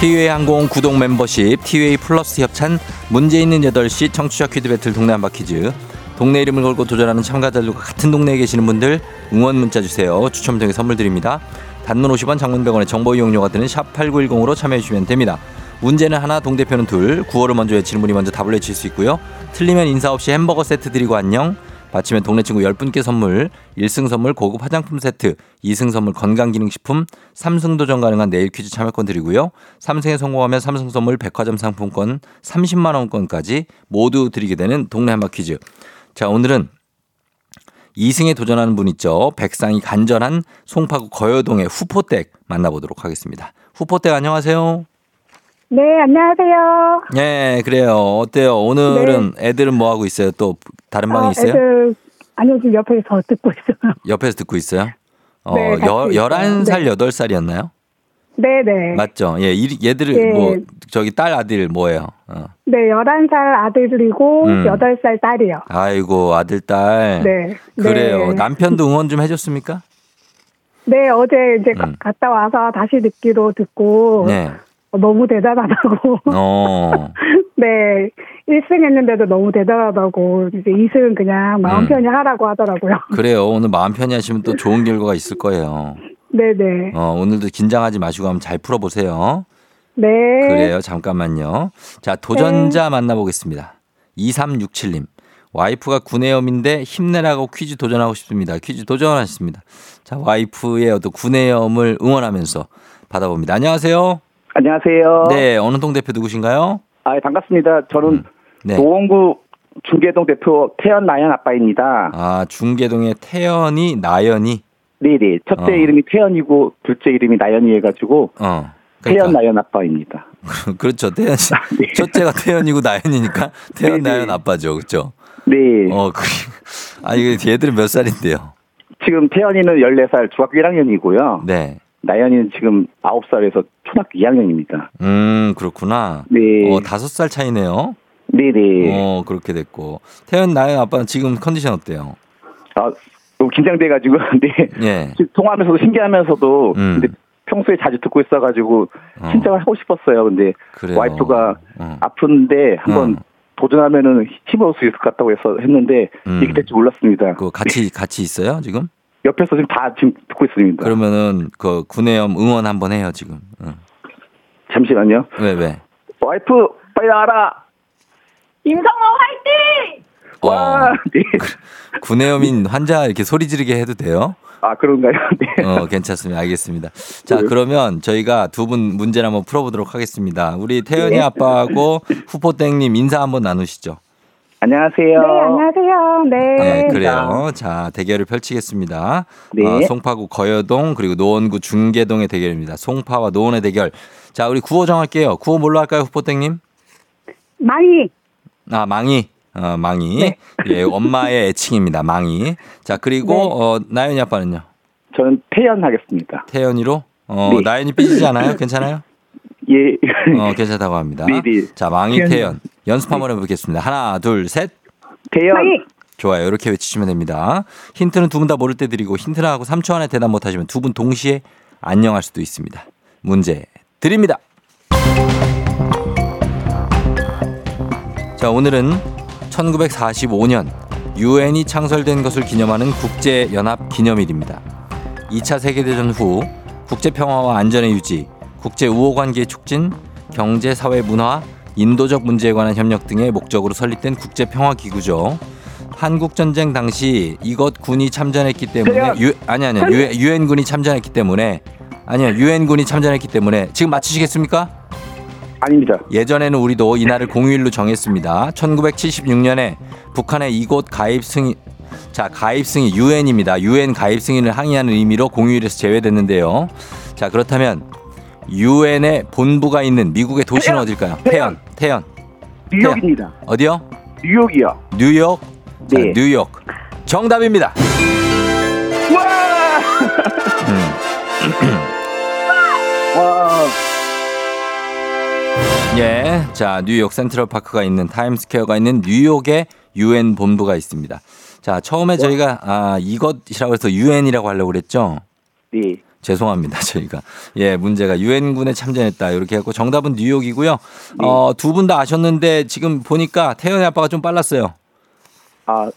티웨이 항공 구독 멤버십 티웨이 플러스 협찬 문제 있는 8시 청취자 퀴즈 배틀 동네 한바 퀴즈. 동네 이름을 걸고 도전하는 참가자들과 같은 동네에 계시는 분들 응원 문자 주세요. 추첨 통해 선물 드립니다. 단문 50원 장문 100원의 정보 이용료가 드는 샵 8910으로 참여해 주시면 됩니다. 문제는 하나 동대표는 둘. 구호를 먼저 외치는 분이 먼저 답을 외칠 수 있고요. 틀리면 인사 없이 햄버거 세트 드리고 안녕 마치면 동네 친구 10분께 선물 1승 선물 고급 화장품 세트 2승 선물 건강기능식품 3승 도전 가능한 내일 퀴즈 참여권 드리고요. 3승에 성공하면 3승 선물 백화점 상품권 30만 원권까지 모두 드리게 되는 동네 한바 퀴즈. 자 오늘은 2승에 도전하는 분 있죠. 백상이 간절한 송파구 거여동의 후포댁 만나보도록 하겠습니다. 후포댁 안녕하세요 네, 안녕하세요. 네 그래요 어때요 오늘은 애들은 뭐 하고 있어요 또 다른 방에 아, 있어요 애들, 아니요, 지금 옆에서 듣고 있어요. 옆에서 듣고 있어요? 어, 네, 여, 있어요. 11살, 네. 8살이었나요? 네 네. 맞죠? 예, 이- 얘들을 네. 뭐, 저기 딸 아들 뭐예요? 어. 네, 11살 아들이고, 음. 8살 딸이요. 아이고, 아들, 딸. 네. 그래요. 네. 남편도 응원 좀 해 줬습니까? 네, 어제 이제 가- 음. 갔다 와서 다시 듣기로 듣고, 네. 어, 너무 대단하다고. 어, 네, 1승 했는데도 너무 대단하다고, 이제 2승은 그냥 마음 음. 편히 하라고 하더라고요. 그래요. 오늘 마음 편히 하시면 또 좋은 결과가 있을 거예요. 네네. 어, 오늘도 긴장하지 마시고 한번 잘 풀어보세요. 네. 그래요. 잠깐만요. 자, 도전자 만나보겠습니다. 2367님. 와이프가 구내염인데 힘내라고 퀴즈 도전하고 싶습니다. 퀴즈 도전하셨습니다. 자, 와이프의 어떤 구내염을 응원하면서 받아봅니다. 안녕하세요. 안녕하세요. 네, 어느 동 대표 누구신가요? 아, 반갑습니다. 저는 네. 노원구 중계동 대표 태연 나연 아빠입니다. 아, 중계동의 태연이, 나연이, 네네. 첫째 어. 이름이 태연이고 둘째 이름이 나연이 해가지고 어. 태연 나연 아빠입니다. 그렇죠. 태연 씨. 네. 첫째가 태연이고 나연이니까 태연, 네, 네. 나연 아빠죠. 그렇죠? 네. 어, 그, 아, 이게 얘들은 몇 살인데요? 지금 태연이는 14살 중학교 1학년이고요. 네. 나연이는 지금 9살에서 초등학교 2학년입니다. 음, 그렇구나. 네. 어, 다섯 살 차이네요. 네네. 어, 그렇게 됐고. 태연 나연 아빠는 지금 컨디션 어때요? 아, 너무 긴장돼가지고, 네. 예. 통화하면서도 신기하면서도, 음. 근데 평소에 자주 듣고 있어가지고 어. 신청을 하고 싶었어요. 근데 그래요. 와이프가 어. 아픈데 한번 어. 도전하면은 힘을 얻을 수 있을 것 같다고 해서 했는데 음. 이렇게 될줄 몰랐습니다. 그 같이 같이 있어요 지금? 옆에서 지금 다 지금 듣고 있습니다. 그러면은 그 구내염 응원 한번 해요 지금. 응. 잠시만요. 왜 왜? 와이프 빨리 알아. 임성호 화이팅! 와. 어, 네. 구내염인 환자 이렇게 소리 지르게 해도 돼요? 아 그런가요? 네. 어, 괜찮습니다. 알겠습니다. 자, 그러면 저희가 두 분 문제를 한번 풀어보도록 하겠습니다. 우리 태연이 네. 아빠하고 후포땡님 인사 한번 나누시죠. 안녕하세요. 네, 안녕하세요. 네. 네, 그래요. 자, 대결을 펼치겠습니다. 네. 어, 송파구 거여동 그리고 노원구 중계동의 대결입니다. 송파와 노원의 대결. 자, 우리 구호 정할게요. 구호 뭘로 할까요, 후포땡님? 많이. 아, 망이. 어, 망이. 네. 예, 엄마의 애칭입니다. 망이. 자, 그리고 네. 어, 나연이 아빠는요? 저는 태연 하겠습니다. 태연이로? 어, 네. 나연이 삐지지 않아요? 괜찮아요? 예. 어, 괜찮다고 합니다. 네, 네. 자, 망이 태연. 태연. 연습 한번 해보겠습니다. 하나, 둘, 셋. 태연. 좋아요. 이렇게 외치시면 됩니다. 힌트는 두 분 다 모를 때 드리고 힌트를 하고 3초 안에 대답 못하시면 두 분 동시에 안녕할 수도 있습니다. 문제 드립니다. 자, 오늘은 1945년 유엔이 창설된 것을 기념하는 국제연합 기념일입니다. 2차 세계대전 후 국제 평화와 안전의 유지, 국제 우호 관계의 촉진, 경제, 사회, 문화, 인도적 문제에 관한 협력 등의 목적으로 설립된 국제 평화 기구죠. 한국전쟁 당시 이것 군이 참전했기 때문에! 유, 아니 아니 유엔, 유엔 군이 참전했기 때문에 아니요 유엔 군이 참전했기 때문에 지금 맞히시겠습니까? 아닙니다. 예전에는 우리도 이날을 공휴일로 정했습니다. 1976년에 북한의 이곳 가입 승인 자 가입 승인 유엔입니다. 유엔 가입 승인을 항의하는 의미로 공휴일에서 제외됐는데요. 자 그렇다면 유엔의 본부가 있는 미국의 도시는 태연! 어딜까요? 태연! 태연. 태연. 뉴욕입니다. 어디요? 뉴욕이요. 뉴욕. 자, 네. 뉴욕. 정답입니다. 와. 음. 와. 예. 자, 뉴욕 센트럴 파크가 있는 타임스퀘어가 있는 뉴욕에 유엔 본부가 있습니다. 자, 처음에 저희가 아, 이것이라고 해서 유엔이라고 하려고 그랬죠? 네. 죄송합니다. 저희가. 예, 문제가 유엔군에 참전했다. 이렇게 했고 정답은 뉴욕이고요. 어, 두 분 다 아셨는데 지금 보니까 태연이 아빠가 좀 빨랐어요. 아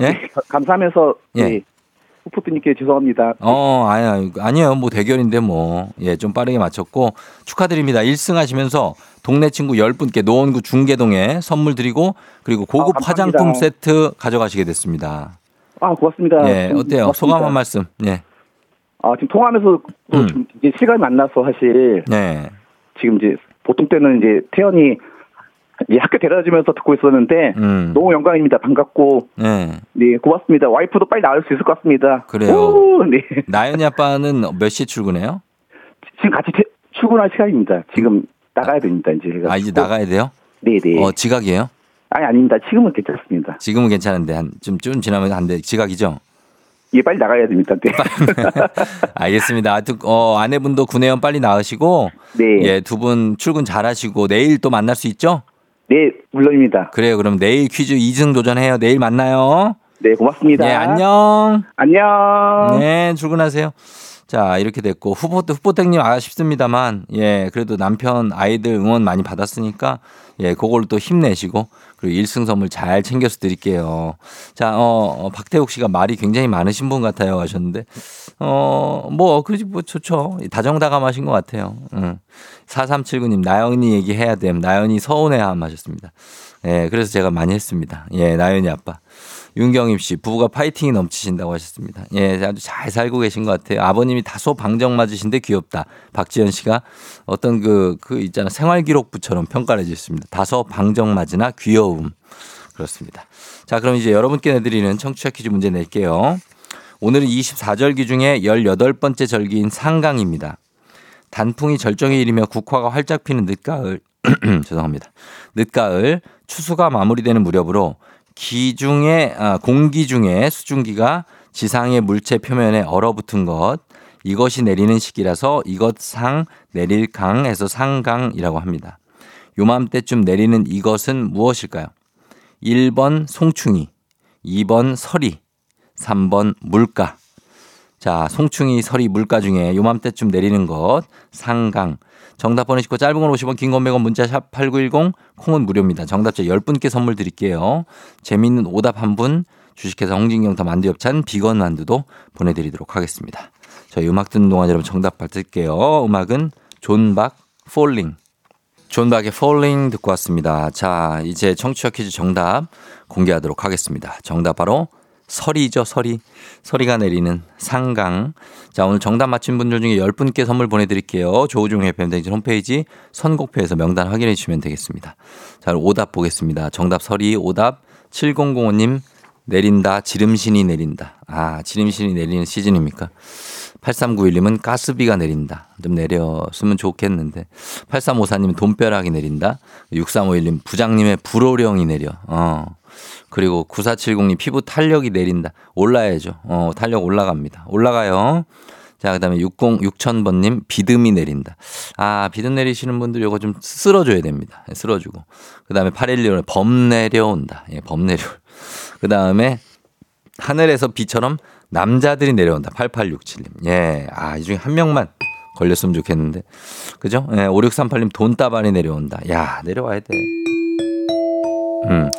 예? 가- 감사하면서 예. 네. 후프트님께 죄송합니다. 어, 아니야. 아니에요. 뭐 대결인데 뭐. 예, 좀 빠르게 맞췄고 축하드립니다. 1승 하시면서 동네 친구 10분께 노원구 중계동에 선물 드리고 그리고 고급 아. 화장품 세트 가져가시게 됐습니다. 아 고맙습니다. 예, 음, 어때요? 고맙습니다. 소감 한 말씀. 예. 아 지금 통화하면서 또 음. 좀 이제 시간이 만나서 사실 네. 지금 이제 보통 때는 이제 태연이 이제 학교 데려다 주면서 듣고 있었는데 음. 너무 영광입니다. 반갑고 네. 네 고맙습니다. 와이프도 빨리 나을 수 있을 것 같습니다. 그래요. 오, 네. 나연이 아빠는 몇 시에 출근해요? 지금 같이 퇴- 출근할 시간입니다. 지금 나가야 됩니다. 이제 제가. 아, 이제 나가야 돼요? 네네. 어, 지각이에요? 아니 아닙니다. 지금은 괜찮습니다. 지금은 괜찮은데 한좀 좀 지나면 안 돼. 지각이죠? 예, 빨리 나가야 됩니다. 네. 알겠습니다. 하여튼 어, 아내분도 구내염 빨리 나으시고 네. 예, 두 분 출근 잘 하시고 내일 또 만날 수 있죠? 네, 물론입니다. 그래요. 그럼 내일 퀴즈 2승 도전해요. 내일 만나요. 네, 고맙습니다. 예, 안녕. 안녕. 네, 출근하세요. 자, 이렇게 됐고 후보 후보땡님 아쉽습니다만 예, 그래도 남편 아이들 응원 많이 받았으니까 예, 그걸 또 힘내시고 그리고 1승 선물 잘 챙겨서 드릴게요. 자, 어, 어, 박태욱 씨가 말이 굉장히 많으신 분 같아요 하셨는데 어, 뭐 그러지 뭐 좋죠. 다정다감하신 것 같아요. 응. 4379님 나연이 얘기해야 됨. 나연이 서운해함 하셨습니다. 예, 그래서 제가 많이 했습니다. 예, 나연이 아빠. 윤경임 씨, 부부가 파이팅이 넘치신다고 하셨습니다. 예, 아주 잘 살고 계신 것 같아요. 아버님이 다소 방정 맞으신데 귀엽다. 박지현 씨가 어떤 그, 그 있잖아. 생활기록부처럼 평가를 해주셨습니다. 다소 방정 맞으나 귀여움. 그렇습니다. 자, 그럼 이제 여러분께 내드리는 청취자 퀴즈 문제 낼게요. 오늘은 24절기 중에 18번째 절기인 상강입니다. 단풍이 절정에 이르며 국화가 활짝 피는 늦가을, 죄송합니다. 늦가을, 추수가 마무리되는 무렵으로 기중에, 아, 공기 중에 수증기가 지상의 물체 표면에 얼어붙은 것, 이것이 내리는 시기라서 이것 상, 내릴 강에서 상강이라고 합니다. 요맘때쯤 내리는 이것은 무엇일까요? 1번 송충이, 2번 서리, 3번 물가. 자, 송충이 서리 물가 중에 요맘때쯤 내리는 것 상강. 정답 보내시고 짧은 건 50원, 긴 건 100원 문자 샵 8910 콩은 무료입니다. 정답자 10분께 선물 드릴게요. 재미있는 오답 한 분 주식회사 홍진경 더 만두엽찬 비건 만두도 보내드리도록 하겠습니다. 저희 음악 듣는 동안 여러분 정답 받을게요. 음악은 존박 Falling. 존박의 Falling 듣고 왔습니다. 자, 이제 청취자 퀴즈 정답 공개하도록 하겠습니다. 정답 바로 서리죠, 서리. 서리가 내리는 상강. 자, 오늘 정답 맞힌 분들 중에 10분께 선물 보내드릴게요. 조우종 FM 댕진 홈페이지 선곡표에서 명단 확인해 주시면 되겠습니다. 자, 오답 보겠습니다. 정답 서리, 오답 7005님 내린다, 지름신이 내린다. 아, 지름신이 내리는 시즌입니까? 8391님은 가스비가 내린다. 좀 내렸으면 좋겠는데. 8354님은 돈벼락이 내린다. 6351님 부장님의 불호령이 내려. 어. 그리고 9470님 피부 탄력이 내린다. 올라야죠. 어, 탄력 올라갑니다. 올라가요. 자, 그 다음에 60, 6000번님 비듬이 내린다. 아, 비듬 내리시는 분들 이거 좀 쓸어줘야 됩니다. 예, 쓸어주고. 그 다음에 816은 범 내려온다. 예, 범 내려. 그 다음에 하늘에서 비처럼 남자들이 내려온다. 8867님. 예. 아, 이 중에 한 명만 걸렸으면 좋겠는데. 그죠? 예, 5638님 돈다발이 내려온다. 야, 내려와야 돼. 음.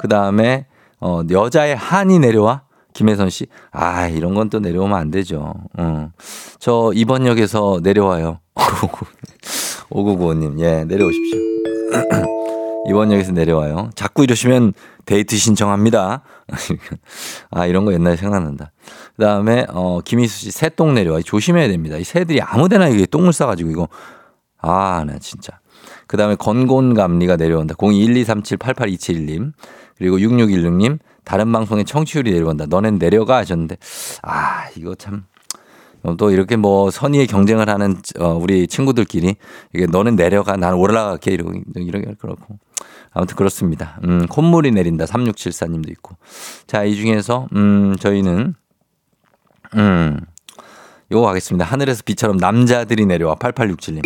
그 다음에, 어, 여자의 한이 내려와? 김혜선 씨. 아, 이런 건 또 내려오면 안 되죠. 어. 저 이번 역에서 내려와요. 5995님. 예, 내려오십시오. 이번 역에서 내려와요. 자꾸 이러시면 데이트 신청합니다. 아, 이런 거 옛날에 생각난다. 그 다음에, 어, 김희수 씨, 새똥 내려와. 조심해야 됩니다. 이 새들이 아무 데나 이게 똥을 싸가지고 이거. 아, 나 진짜. 그 다음에 건곤감리가 내려온다. 0212378827님. 그리고 6616님. 다른 방송에 청취율이 내려온다. 너넨 내려가 하셨는데. 아, 이거 참. 어, 또 이렇게 뭐 선의의 경쟁을 하는 어, 우리 친구들끼리 이게 너는 내려가 나는 올라갈게 이러고 이렇게 그렇고 아무튼 그렇습니다. 음, 콧물이 내린다 3674님도 있고 자 이 중에서 음 저희는 음 요거 하겠습니다. 하늘에서 비처럼 남자들이 내려와 8867님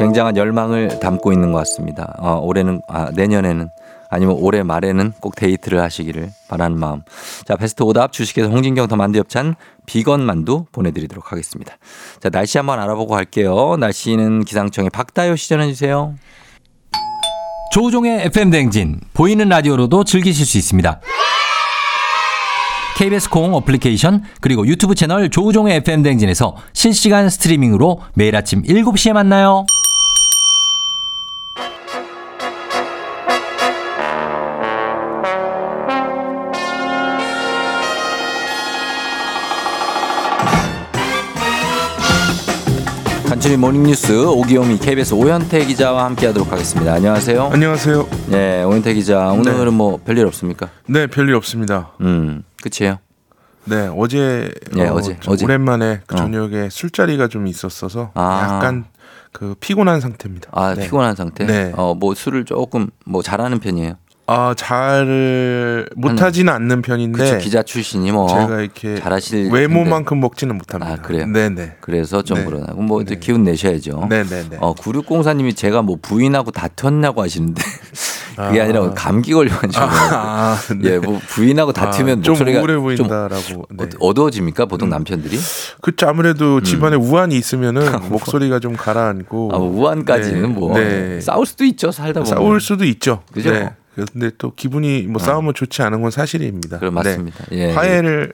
굉장한 열망을 담고 있는 것 같습니다. 어, 올해는 아, 내년에는 아니면 올해 말에는 꼭 데이트를 하시기를 바라는 마음. 자, 베스트 오답 주식회사 홍진경 더 만두 엽찬 비건 만두 보내드리도록 하겠습니다. 자, 날씨 한번 알아보고 갈게요. 날씨는 기상청의 박다요 시전해 주세요. 조우종의 FM 댕진 보이는 라디오로도 즐기실 수 있습니다. KBS 콩 어플리케이션 그리고 유튜브 채널 조우종의 FM 댕진에서 실시간 스트리밍으로 매일 아침 7시에 만나요. 간추린 모닝뉴스 오기오미 KBS 오현태 기자와 함께하도록 하겠습니다. 안녕하세요. 안녕하세요. 네, 오현태 기자 오늘은 네. 뭐 별일 없습니까? 네, 별일 없습니다. 음, 끝이에요. 네, 어제 예, 어, 어제, 좀 어제. 오랜만에 그 어. 저녁에 술자리가 좀 있었어서 아. 약간 그 피곤한 상태입니다. 아 네. 피곤한 상태. 네. 어, 뭐 술을 조금 뭐 잘하는 편이에요. 아, 잘 못하지는 않는 편인데 그쵸 기자 출신이 뭐 제가 이렇게 잘하실 외모만큼 먹지는 못합니다. 아, 그래요? 네, 네. 그래서 좀 네. 그러나 뭐 이제 네. 기운 내셔야죠. 네, 네, 네. 어 9604님이 제가 뭐 부인하고 다퉜냐고 하시는데 그게 아. 아. 니라 감기 걸려가지고 아, 네. 예뭐 부인하고 다투면 아, 좀 목소리가 우울해 좀 보인다라고. 네. 어- 어두워집니까 보통 남편들이? 그쵸 아무래도 집안에 우환이 있으면은 목소리가 좀 가라앉고 아, 뭐 우한까지는 네. 뭐 네. 싸울 수도 있죠 살다 보면. 싸울 수도 있죠. 그죠? 어. 네. 근데 또 기분이 뭐 싸우면 좋지 않은 건 사실입니다. 그래 맞습니다. 예. 네. 화해를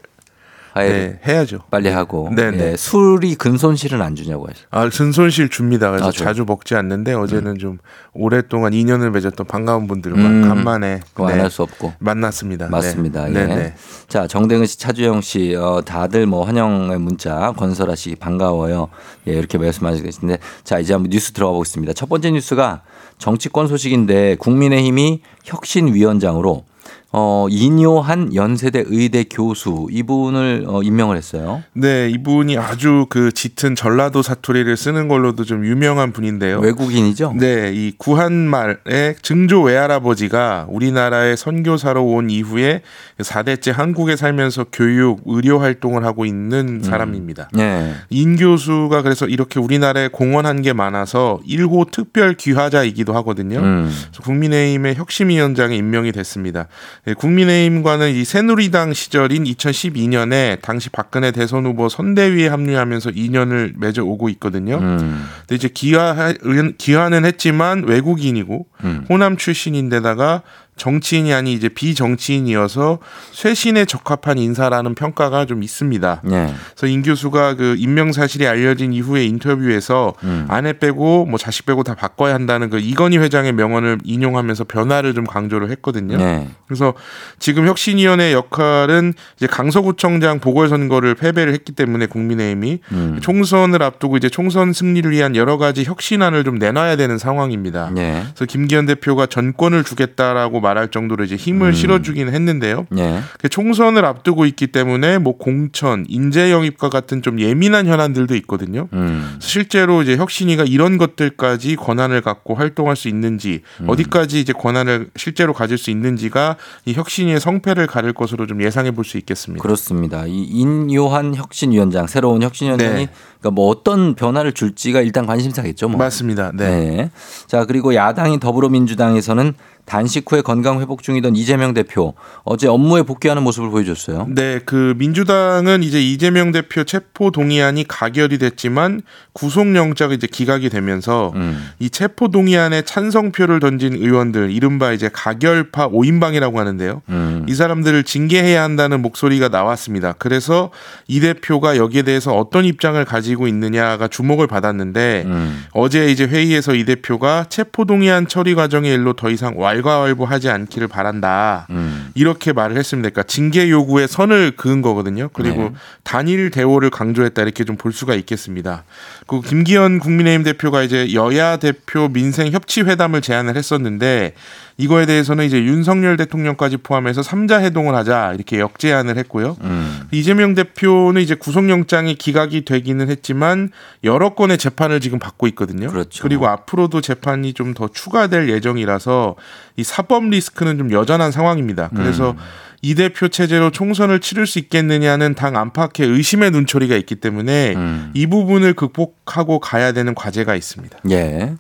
화해를 네, 해야죠. 빨리 하고. 네, 네. 예, 술이 근손실은 안 주냐고 하죠. 아, 근손실 줍니다. 그래서 아? 자주 먹지 않는데 어제는 좀 오랫동안 인연을 맺었던 반가운 분들과 음, 간만에 그거 네, 수 없고. 만났습니다. 맞습니다. 네. 예. 네, 네. 자, 정대근 씨, 차주영 씨, 어, 다들 뭐 환영의 문자, 권설아 씨 반가워요. 예, 이렇게 말씀하시고 계신데, 자, 이제 한번 뉴스 들어가 보겠습니다. 첫 번째 뉴스가 정치권 소식인데, 국민의힘이 혁신위원장으로 어, 이뇨한 연세대 의대 교수 이분을 어, 임명을 했어요. 네, 이분이 아주 그 짙은 전라도 사투리를 쓰는 걸로도 좀 유명한 분인데요. 외국인이죠? 네, 이 구한말의 증조 외할아버지가 우리나라에 선교사로 온 이후에 4대째 한국에 살면서 교육, 의료 활동을 하고 있는 사람입니다. 예. 인 교수가 그래서 이렇게 우리나라에 공헌한 게 많아서 1호 특별 귀화자이기도 하거든요. 음. 국민의힘의 혁신위원장에 임명이 됐습니다. 예, 국민의힘과는 이 새누리당 시절인 2012년에 당시 박근혜 대선 후보 선대위에 합류하면서 인연을 맺어 오고 있거든요. 음. 근데 이제 기화 기화는 했지만 외국인이고 음. 호남 출신인데다가 정치인이 아닌 이제 비정치인이어서 쇄신에 적합한 인사라는 평가가 좀 있습니다. 예. 그래서 임 교수가 그 임명 사실이 알려진 이후에 인터뷰에서 음. 아내 빼고 뭐 자식 빼고 다 바꿔야 한다는 그 이건희 회장의 명언을 인용하면서 변화를 좀 강조를 했거든요. 네. 그래서 지금 혁신위원회 역할은 이제 강서구청장 보궐선거를 패배를 했기 때문에 국민의힘이 음. 총선을 앞두고 이제 총선 승리를 위한 여러 가지 혁신안을 좀 내놔야 되는 상황입니다. 예. 그래서 김기현 대표가 전권을 주겠다라고 말할 정도로 이제 힘을 음. 실어주긴 했는데요. 예. 그 총선을 앞두고 있기 때문에 뭐 공천, 인재 영입과 같은 좀 예민한 현안들도 있거든요. 음. 실제로 이제 혁신이가 이런 것들까지 권한을 갖고 활동할 수 있는지 음. 어디까지 이제 권한을 실제로 가질 수 있는지가 이 혁신이의 성패를 가릴 것으로 좀 예상해 볼 수 있겠습니다. 그렇습니다. 이 인요한 혁신위원장, 새로운 혁신위원장이 네. 그러니까 뭐 어떤 변화를 줄지가 일단 관심사겠죠. 뭐. 맞습니다. 네. 네. 자, 그리고 야당인 더불어민주당에서는 단식 후에 건강 회복 중이던 이재명 대표 어제 업무에 복귀하는 모습을 보여줬어요. 네, 그 민주당은 이제 이재명 대표 체포 동의안이 가결이 됐지만 구속영장이 이제 기각이 되면서 음. 이 체포 동의안에 찬성표를 던진 의원들 이른바 이제 가결파 5인방이라고 하는데요. 음. 이 사람들을 징계해야 한다는 목소리가 나왔습니다. 그래서 이 대표가 여기에 대해서 어떤 입장을 가지고 있느냐가 주목을 받았는데 음. 어제 이제 회의에서 이 대표가 체포 동의안 처리 과정의 일로 더 이상 왈가왈부하지 않기를 바란다. 음. 이렇게 말을 했습니다. 그러니까 징계 요구에 선을 그은 거거든요. 그리고 네. 단일 대오를 강조했다 이렇게 좀 볼 수가 있겠습니다. 그 김기현 국민의힘 대표가 이제 여야 대표 민생 협치 회담을 제안을 했었는데 이거에 대해서는 이제 윤석열 대통령까지 포함해서 삼자 회동을 하자 이렇게 역제안을 했고요. 음. 이재명 대표는 이제 구속영장이 기각이 되기는 했지만 여러 건의 재판을 지금 받고 있거든요. 그렇죠. 리고 앞으로도 재판이 좀 더 추가될 예정이라서 이 사법 리스크는 좀 여전한 상황입니다. 그래서 음. 이 대표 체제로 총선을 치를 수 있겠느냐는 당 안팎의 의심의 눈초리가 있기 때문에 음. 이 부분을 극복하고 가야 되는 과제가 있습니다. 예.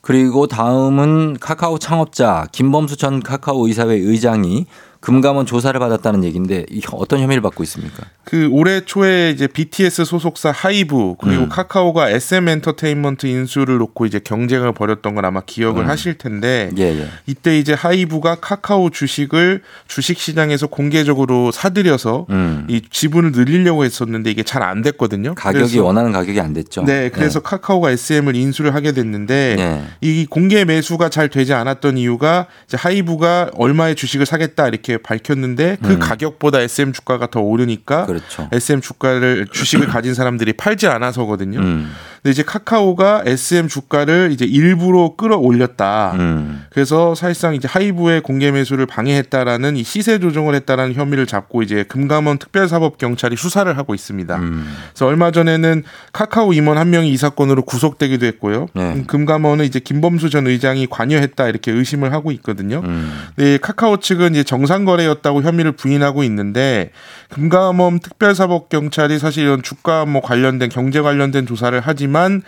그리고 다음은 카카오 창업자 김범수 전 카카오 이사회 의장이 금감원 조사를 받았다는 얘기인데 이 어떤 혐의를 받고 있습니까? 그 올해 초에 이제 BTS 소속사 하이브 그리고 음. 카카오가 SM 엔터테인먼트 인수를 놓고 이제 경쟁을 벌였던 걸 아마 기억을 음. 하실 텐데 예, 예. 이때 이제 하이브가 카카오 주식을 주식 시장에서 공개적으로 사들여서 음. 이 지분을 늘리려고 했었는데 이게 잘 안 됐거든요. 가격이 그래서- 원하는 가격이 안 됐죠. 네, 그래서 카카오가 SM을 인수를 하게 됐는데 네. 이 공개 매수가 잘 되지 않았던 이유가 이제 하이브가 얼마의 주식을 사겠다 이렇게 밝혔는데 그 음. 가격보다 SM 주가가 더 오르니까 그렇죠. SM 주가를 주식을 가진 사람들이 팔지 않아서거든요. 음. 근데 이제 카카오가 SM 주가를 이제 일부러 끌어올렸다. 음. 그래서 사실상 이제 하이브의 공개 매수를 방해했다라는 이 시세 조정을 했다라는 혐의를 잡고 이제 금감원 특별사법 경찰이 수사를 하고 있습니다. 음. 그래서 얼마 전에는 카카오 임원 한 명이 이 사건으로 구속되기도 했고요. 네. 음, 금감원은 이제 김범수 전 의장이 관여했다 이렇게 의심을 하고 있거든요. 음. 네, 카카오 측은 이제 정상 거래였다고 혐의를 부인하고 있는데 금감원 특별사법 경찰이 사실 이런 주가 뭐 관련된 경제 관련된 조사를 하지만 있지만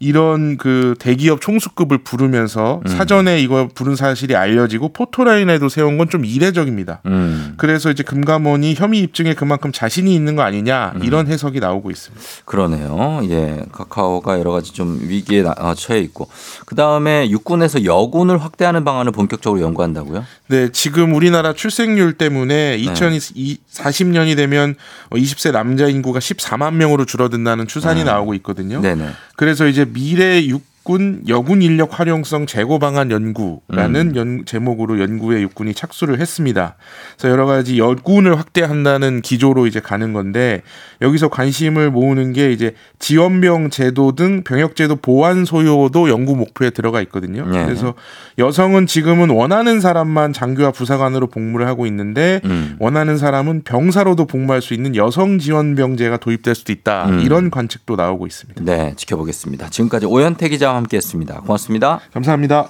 이런 그 대기업 총수급을 부르면서 음. 사전에 이거 부른 사실이 알려지고 포토라인에도 세운 건 좀 이례적입니다. 음. 그래서 이제 금감원이 혐의 입증에 그만큼 자신이 있는 거 아니냐 이런 해석이 나오고 있습니다. 그러네요. 예. 카카오가 여러 가지 좀 위기에 처해 있고. 그 다음에 육군에서 여군을 확대하는 방안을 본격적으로 연구한다고요? 네, 지금 우리나라 출생률 때문에 네. 2040년이 되면 20세 남자 인구가 14만 명으로 줄어든다는 추산이 나오고 있거든요. 네네. 그래서 이제 미래 육군 여군 인력 활용성 재고 방안 연구라는 연, 제목으로 연구에 육군이 착수를 했습니다. 그래서 여러 가지 여군을 확대한다는 기조로 이제 가는 건데 여기서 관심을 모으는 게 이제 지원병 제도 등 병역 제도 보완 소요도 연구 목표에 들어가 있거든요. 네. 그래서 여성은 지금은 원하는 사람만 장교와 부사관으로 복무를 하고 있는데 음. 원하는 사람은 병사로도 복무할 수 있는 여성 지원병제가 도입될 수도 있다. 음. 이런 관측도 나오고 있습니다. 네, 지켜보겠습니다. 지금까지 오현태 기자와 함께했습니다. 고맙습니다. 감사합니다.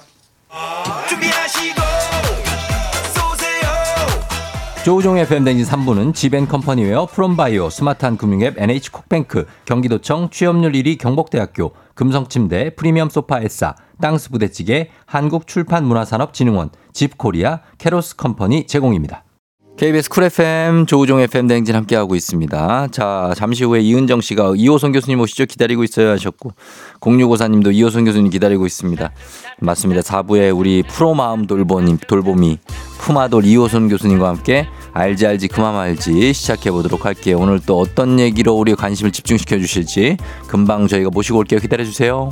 조우종의 팬댕진 3부는 지벤컴퍼니웨어 프롬바이오 스마트한 금융앱 NH콕뱅크 경기도청 취업률 1위 경복대학교 금성침대 프리미엄 소파 에싸 땅스 부대찌개 한국출판문화산업진흥원 집코리아 캐로스 컴퍼니 제공입니다. KBS 쿨 FM 조우종 FM 대행진 함께하고 있습니다. 자, 잠시 후에 이은정 씨가 이호선 교수님 오시죠? 기다리고 있어요 하셨고 0654님도 이호선 교수님 기다리고 있습니다. 맞습니다. 4부에 우리 프로 마음 돌보님, 돌보미 푸마돌 이호선 교수님과 함께 알지 알지 그만 알지 시작해 보도록 할게요. 오늘 또 어떤 얘기로 우리 관심을 집중시켜 주실지 금방 저희가 모시고 올게요. 기다려 주세요.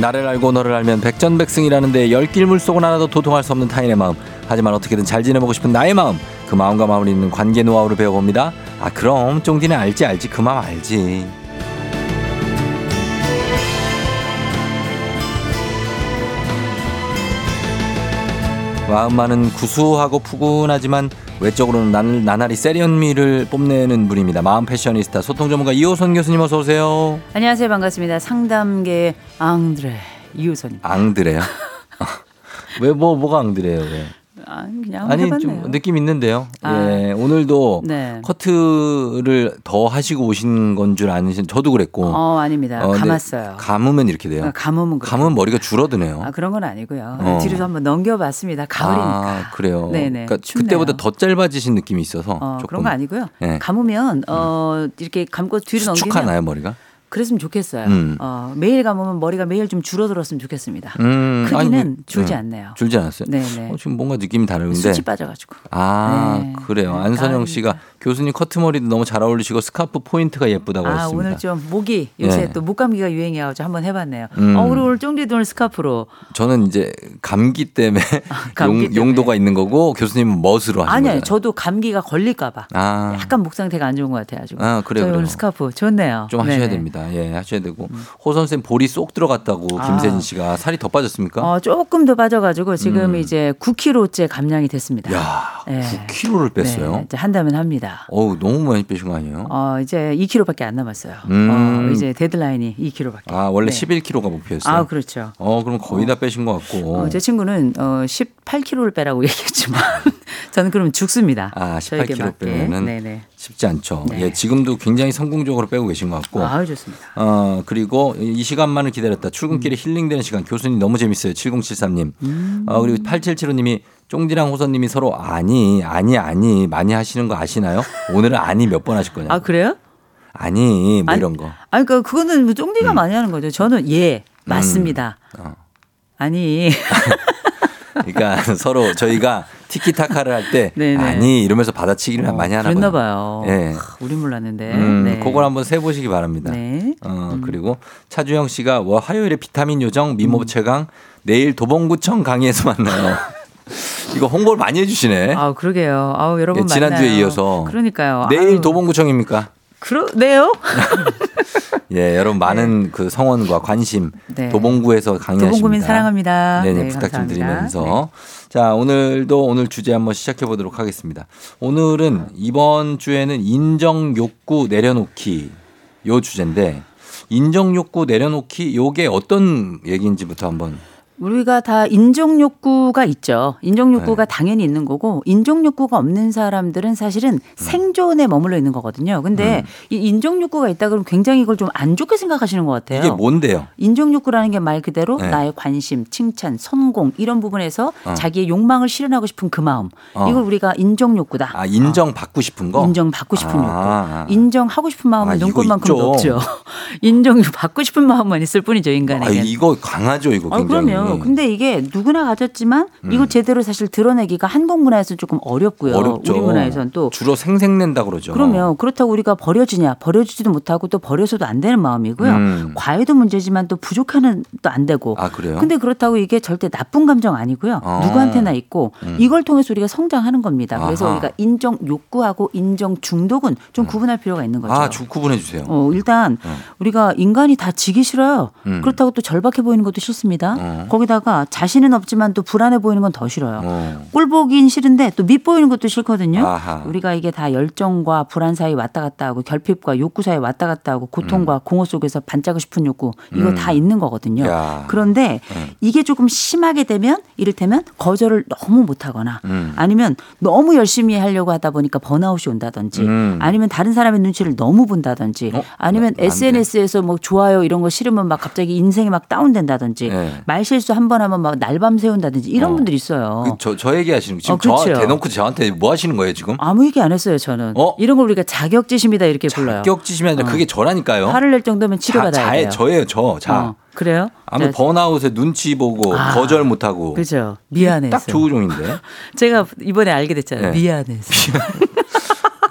나를 알고 너를 알면 백전백승이라는데 열길 물속은 하나도 도통할 수 없는 타인의 마음. 하지만 어떻게든 잘 지내보고 싶은 나의 마음. 그 마음과 잇는 관계 노하우를 배워봅니다. 아 그럼 쫑디는 알지 알지. 그 마음 알지. 마음만은 구수하고 푸근하지만 외적으로는 난, 나날이 세련미를 뽐내는 분입니다 마음 패셔니스타 소통 전문가 이호선 교수님 어서 오세요 안녕하세요. 반갑습니다. 상담계 앙드레 이우선입니다. 앙드레요 왜 뭐 뭐가 앙드레요 왜 아, 그냥 아니 해봤네요. 좀 느낌 있는데요. 아. 예, 오늘도 네. 커트를 더 하시고 오신 건 줄 아는 저도 그랬고. 어, 아닙니다. 어, 감았어요. 감으면 이렇게 돼요. 아, 감으면. 감으면 머리가 줄어드네요. 아, 그런 건 아니고요. 어. 뒤로 한번 넘겨봤습니다. 가을이니까. 아, 그래요. 네네. 그러니까 춥네요. 그때보다 더 짧아지신 느낌이 있어서 어, 조금 그런 거 아니고요. 네. 감으면 어 이렇게 감고 뒤로 넘기면 수축하나요 머리가? 그랬으면 좋겠어요. 음. 어, 매일 감으면 머리가 매일 좀 줄어들었으면 좋겠습니다. 음, 크기는 아니, 뭐, 줄지 음, 않네요. 줄지 않았어요. 네네. 어, 지금 뭔가 느낌이 다른데. 수치 빠져가지고. 아 네. 그래요. 네, 안선영 씨가 교수님 커트머리도 너무 잘 어울리시고 스카프 포인트가 예쁘다고 아 했습니다. 오늘 좀 목이 요새 네. 또 목감기가 유행해가지고 한번 해봤네요. 음. 어, 우리 오늘 쫑디도 오늘 스카프로 저는 이제 감기 때문에, 감기 용, 때문에. 용도가 있는 거고 교수님은 멋으로 하시는 아니요. 저도 감기가 걸릴까 봐 아, 약간 목 상태가 안 좋은 것 같아가지고. 아, 그래요, 오늘. 스카프 좋네요. 좀 하셔야 네네. 음. 됩니다. 예, 하셔야 되고 호선 쌤 볼이 쏙 들어갔다고 아. 김세진 씨가 살이 더 빠졌습니까? 어, 조금 더 빠져가지고 지금 음. 이제 9kg째 감량이 됐습니다. 야, 네. 9kg를 뺐어요. 네, 이제 한다면 합니다. 어우, 너무 많이 빼신 거 아니에요? 어, 이제 2kg밖에 안 남았어요. 음. 어, 이제 데드라인이 2kg밖에. 아, 원래 네. 11kg가 목표였어요. 아, 그렇죠. 어, 그럼 거의 다 빼신 것 같고. 어, 제 친구는 어, 18kg를 빼라고 얘기했지만 저는 그러면 죽습니다. 아, 저에게 18kg 맞게. 빼면은 네네. 쉽지 않죠. 네. 예, 지금도 굉장히 성공적으로 빼고 계신 것 같고. 아유 좋습니다. 어, 그리고 이 시간만을 기다렸다. 출근길에 음. 힐링되는 시간. 교수님 너무 재밌어요. 7073님. 어, 그리고 8775님이 쫑디랑 호선님이 서로 아니, 아니, 아니 많이 하시는 거 아시나요? 오늘은 아니 몇 번 하실 거냐? 아 그래요? 아니, 뭐 아니, 이런 거. 아니 그러니까 그거는 뭐 쫑디가 많이 하는 거죠. 저는 예 맞습니다. 음. 어. 아니 그러니까 서로 저희가 티키타카를 할 때. 아니 이러면서 받아치기를 많이 하나 그랬나 봐요. 예. 하, 우리 몰랐는데. 음, 네. 그걸 한번 세 보시기 바랍니다. 네. 어, 그리고 차주영 씨가 와, 화요일에 비타민 요정 미모 최강 내일 도봉구청 강의에서 만나요. 이거 홍보를 많이 해주시네. 아 그러게요. 아우 여러분 예, 지난주에 만나요. 이어서. 그러니까요. 내일 아유, 도봉구청입니까? 그러네요. 예, 여러분 많은 그 성원과 관심 네. 도봉구에서 강의하십니다. 도봉구민 사랑합니다. 네네, 네, 부탁 좀. 드리면서 자 오늘도 오늘 주제 한번 시작해 보도록 하겠습니다. 오늘은 이번 주에는 인정 욕구 내려놓기 요 주제인데 인정 욕구 내려놓기 요게 어떤 얘기인지부터 한번 우리가 다 인정 욕구가 있죠. 인정 욕구가 네. 당연히 있는 거고 인정 욕구가 없는 사람들은 사실은 음. 생존에 머물러 있는 거거든요. 근데 이 인정 욕구가 있다 그러면 굉장히 이걸 좀 안 좋게 생각하시는 것 같아요. 이게 뭔데요? 인정 욕구라는 게 말 그대로 네. 나의 관심, 칭찬, 성공 이런 부분에서 어. 자기의 욕망을 실현하고 싶은 그 마음. 어. 이걸 우리가 인정 욕구다. 아 인정 받고 싶은 거? 인정 받고 싶은 아, 욕구. 아. 인정하고 싶은 마음은 아, 눈꽃만큼도 있죠. 없죠. 인정 받고 싶은 마음만 있을 뿐이죠 아, 인간에게. 이거 강하죠 이거 아, 굉장히. 그러면 인정이. 근데 이게 누구나 가졌지만 이거 제대로 사실 드러내기가 한국 문화에서 조금 어렵고요. 어렵죠. 우리 문화에서는 또 주로 생색낸다 그러죠. 그러면 그렇다고 우리가 버려지냐 버려지지도 못하고 또 버려서도 안 되는 마음이고요. 음. 과외도 문제지만 또 부족하는 또 안 되고. 아 그래요? 근데 그렇다고 이게 절대 나쁜 감정 아니고요. 어. 누구한테나 있고 음. 이걸 통해서 우리가 성장하는 겁니다. 그래서 아하. 우리가 인정 욕구하고 인정 중독은 좀 구분할 필요가 있는 거죠. 아, 주 구분해 주세요. 어, 일단 어. 우리가 인간이 다 지기 싫어요. 음. 그렇다고 또 절박해 보이는 것도 싫습니다. 어. 거기다가 자신은 없지만 또 불안해 보이는 건 더 싫어요. 어. 꼴 보긴 싫은데 또 밑보이는 것도 싫거든요. 아하. 우리가 이게 다 열정과 불안 사이 왔다 갔다 하고 결핍과 욕구 사이 왔다 갔다 하고 고통과 공허 속에서 반짝고 싶은 욕구 이거 음. 다 있는 거거든요. 야. 그런데 음. 이게 조금 심하게 되면 이를테면 거절을 너무 못하거나 음. 아니면 너무 열심히 하려고 하다 보니까 번아웃이 온다든지 음. 아니면 다른 사람의 눈치를 너무 본다든지 어? 아니면. SNS에서 뭐 좋아요 이런 거 싫으면 막 갑자기 인생이 막 다운된다든지 네. 말 실수 한 번 하면 막 날밤 새운다든지 이런 어. 분들 있어요. 그 저, 저 얘기하시는 거 지금 어, 그렇죠. 저 대놓고 저한테 뭐 하시는 거예요 지금? 아무 얘기 안 했어요 저는. 어? 이런 걸 우리가 자격지심이다 이렇게 불러요. 격지심이 아니라 어. 그게 저라니까요. 화를 낼 정도면 치료받아야 자, 돼요. 자, 저예요 저. 자. 어, 그래요? 아무 자, 번아웃에 눈치 보고 아. 거절 못하고 그죠. 미안해서. 딱 조우종인데 제가 이번에 알게 됐잖아요. 네. 미안해서.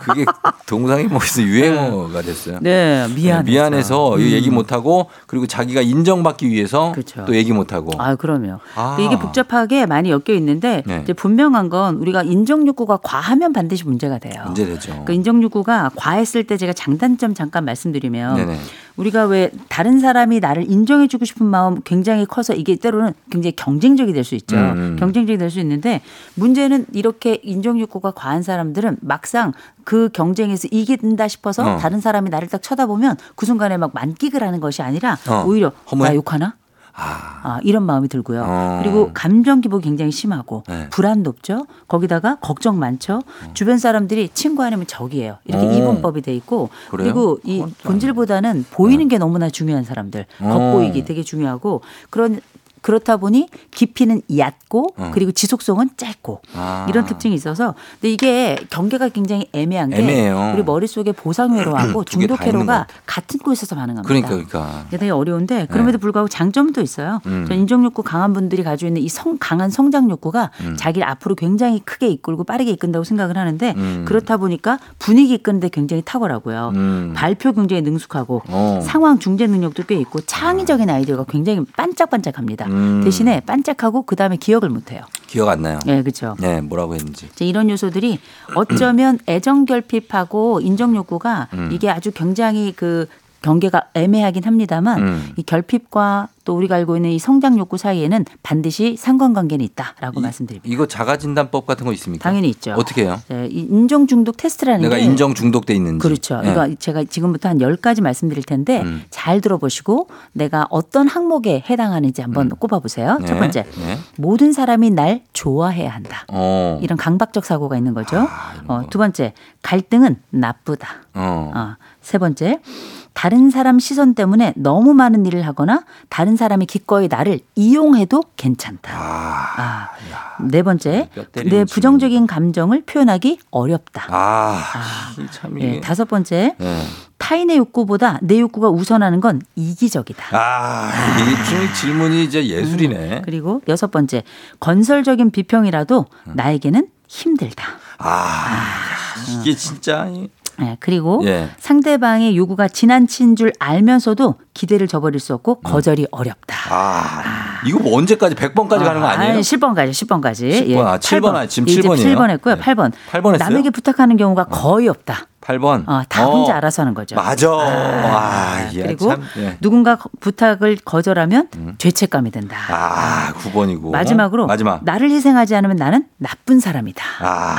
그게 동상이몽에서 유행어가 됐어요. 네, 미안해서. 미안해서 음. 얘기 못 하고 그리고 자기가 인정받기 위해서 그쵸. 또 얘기 못 하고 아, 그럼요. 아. 이게 복잡하게 많이 엮여 있는데 네. 이제 분명한 건 우리가 인정 욕구가 과하면 반드시 문제가 돼요. 문제되죠. 그러니까 인정 욕구가 과했을 때 제가 장단점 잠깐 말씀드리면 네네. 우리가 왜 다른 사람이 나를 인정해주고 싶은 마음 굉장히 커서 이게 때로는 굉장히 경쟁적이 될 수 있죠. 음, 음. 경쟁적이 될 수 있는데 문제는 이렇게 인정 욕구가 과한 사람들은 막상 그 경쟁에서 이긴다 싶어서 어. 다른 사람이 나를 딱 쳐다보면 그 순간에 막 만끽을 하는 것이 아니라 어. 오히려 허무해? 나 욕하나? 아, 아, 이런 마음이 들고요. 어. 그리고 감정 기복이 굉장히 심하고 네. 불안 높죠. 거기다가 걱정 많죠. 주변 사람들이 친구 아니면 적이에요. 이렇게 어. 이분법이 돼 있고 그래요? 그리고 이 본질보다는 보이는 게 너무나 중요한 사람들. 어. 겉보이기 되게 중요하고 그런 그렇다 보니 깊이는 얕고 어. 그리고 지속성은 짧고 아. 이런 특징이 있어서 근데 이게 경계가 굉장히 애매한 게 애매해요. 우리 머릿속에 보상 회로하고 있는 것 중독 회로가 같아. 같은 곳에서 반응합니다. 그러니까 그러니까 이게 되게 어려운데 그럼에도 불구하고 장점도 있어요. 음. 전 인정 욕구 강한 분들이 가지고 있는 이 성, 강한 성장 욕구가 음. 자기를 앞으로 굉장히 크게 이끌고 빠르게 이끈다고 생각을 하는데 음. 그렇다 보니까 분위기 이끄는데 굉장히 탁월하고요. 음. 발표 굉장히 능숙하고 어. 상황 중재 능력도 꽤 있고 창의적인 아이디어가 굉장히 반짝반짝합니다. 음. 대신에 반짝하고 그 다음에 기억을 못해요. 기억 안 나요. 네, 그렇죠. 네, 뭐라고 했는지. 이런 요소들이 어쩌면 애정 결핍하고 인정 욕구가 음. 이게 아주 굉장히 그 경계가 애매하긴 합니다만 음. 이 결핍과 또 우리가 알고 있는 이 성장 욕구 사이에는 반드시 상관관계는 있다라고 이- 말씀드립니다. 이거 자가 진단법 같은 거 있습니까? 당연히 있죠. 어떻게 해요? 네, 이 인정 중독 테스트라는 내가 게 인정 중독돼 있는지. 그렇죠. 네. 그러니까 제가 지금부터 한 10가지 말씀드릴 텐데 음. 잘 들어보시고 내가 어떤 항목에 해당하는지 한번 꼽아보세요. 첫 네. 번째, 네. 모든 사람이 날 좋아해야 한다. 어. 이런 강박적 사고가 있는 거죠. 아, 어, 거. 두 번째, 갈등은 나쁘다. 어. 어, 세 번째, 다른 사람 시선 때문에 너무 많은 일을 하거나 다른 사람이 기꺼이 나를 이용해도 괜찮다. 아. 아, 네 번째, 뼈 때리는 내 부정적인 감정을 표현하기 어렵다. 아. 이게. 예, 다섯 번째, 네. 타인의 욕구보다 내 욕구가 우선하는 건 이기적이다. 아, 이게 좀 질문이 이제 예술이네. 그리고 여섯 번째, 건설적인 비평이라도 음. 나에게는 힘들다. 아, 이게 진짜. 이- 예, 그리고 예. 상대방의 요구가 지나친 줄 알면서도 기대를 저버릴 수 없고 거절이 어렵다. 아, 이거 뭐 언제까지 100번까지 가는 거 아니에요? 10번까지, 10번까지. 10번, 아, 7번, 아, 지금 7번이에요? 7번 했고요. 네. 8번. 8번 했어요? 남에게 부탁하는 경우가 거의 없다. 8번. 어, 다 혼자 알아서 하는 거죠. 맞아. 아, 야, 그리고 참, 예. 누군가 거- 부탁을 거절하면 죄책감이 든다. 아, 9번이고. 마지막으로 마지막. 나를 희생하지 않으면 나는 나쁜 사람이다. 아.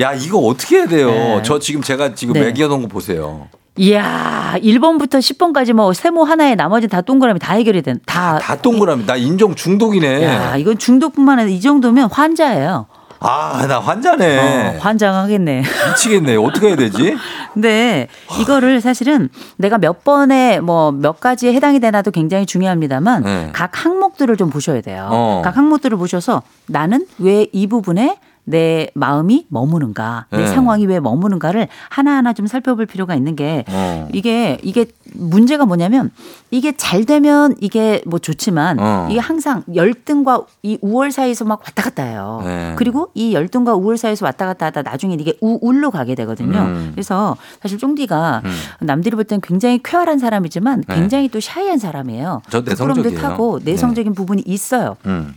야, 이거 어떻게 해야 돼요? 네. 저 지금 제가 지금 네. 매겨놓은 거 보세요. 이야, 1번부터 10번까지 뭐 세모 하나에 나머지 다 동그라미 다 해결이 된, 다. 다 동그라미. 나 인정 중독이네. 야, 이건 중독뿐만 아니라 이 정도면 환자예요. 아, 나 환자네. 어, 환장하겠네. 미치겠네. 어떻게 해야 되지? 근데 이거를 사실은 내가 몇 번에 뭐 몇 가지에 해당이 되나도 굉장히 중요합니다만 네. 각 항목들을 좀 보셔야 돼요. 어. 각 항목들을 보셔서 나는 왜 이 부분에 내 마음이 머무는가, 내 네. 상황이 왜 머무는가를 하나하나 좀 살펴볼 필요가 있는 게 어. 이게 이게 문제가 뭐냐면 이게 잘 되면 이게 뭐 좋지만 어. 이게 항상 열등과 이 우월 사이에서 막 왔다 갔다 해요. 네. 그리고 이 열등과 우월 사이에서 왔다 갔다 하다 나중에 이게 우울로 가게 되거든요. 음. 그래서 사실 쫑디가 음. 남들이 볼 땐 굉장히 쾌활한 사람이지만 네. 굉장히 또 샤이한 사람이에요. 저 내성적이에요. 타고 내성적인 부분이 있어요. 음.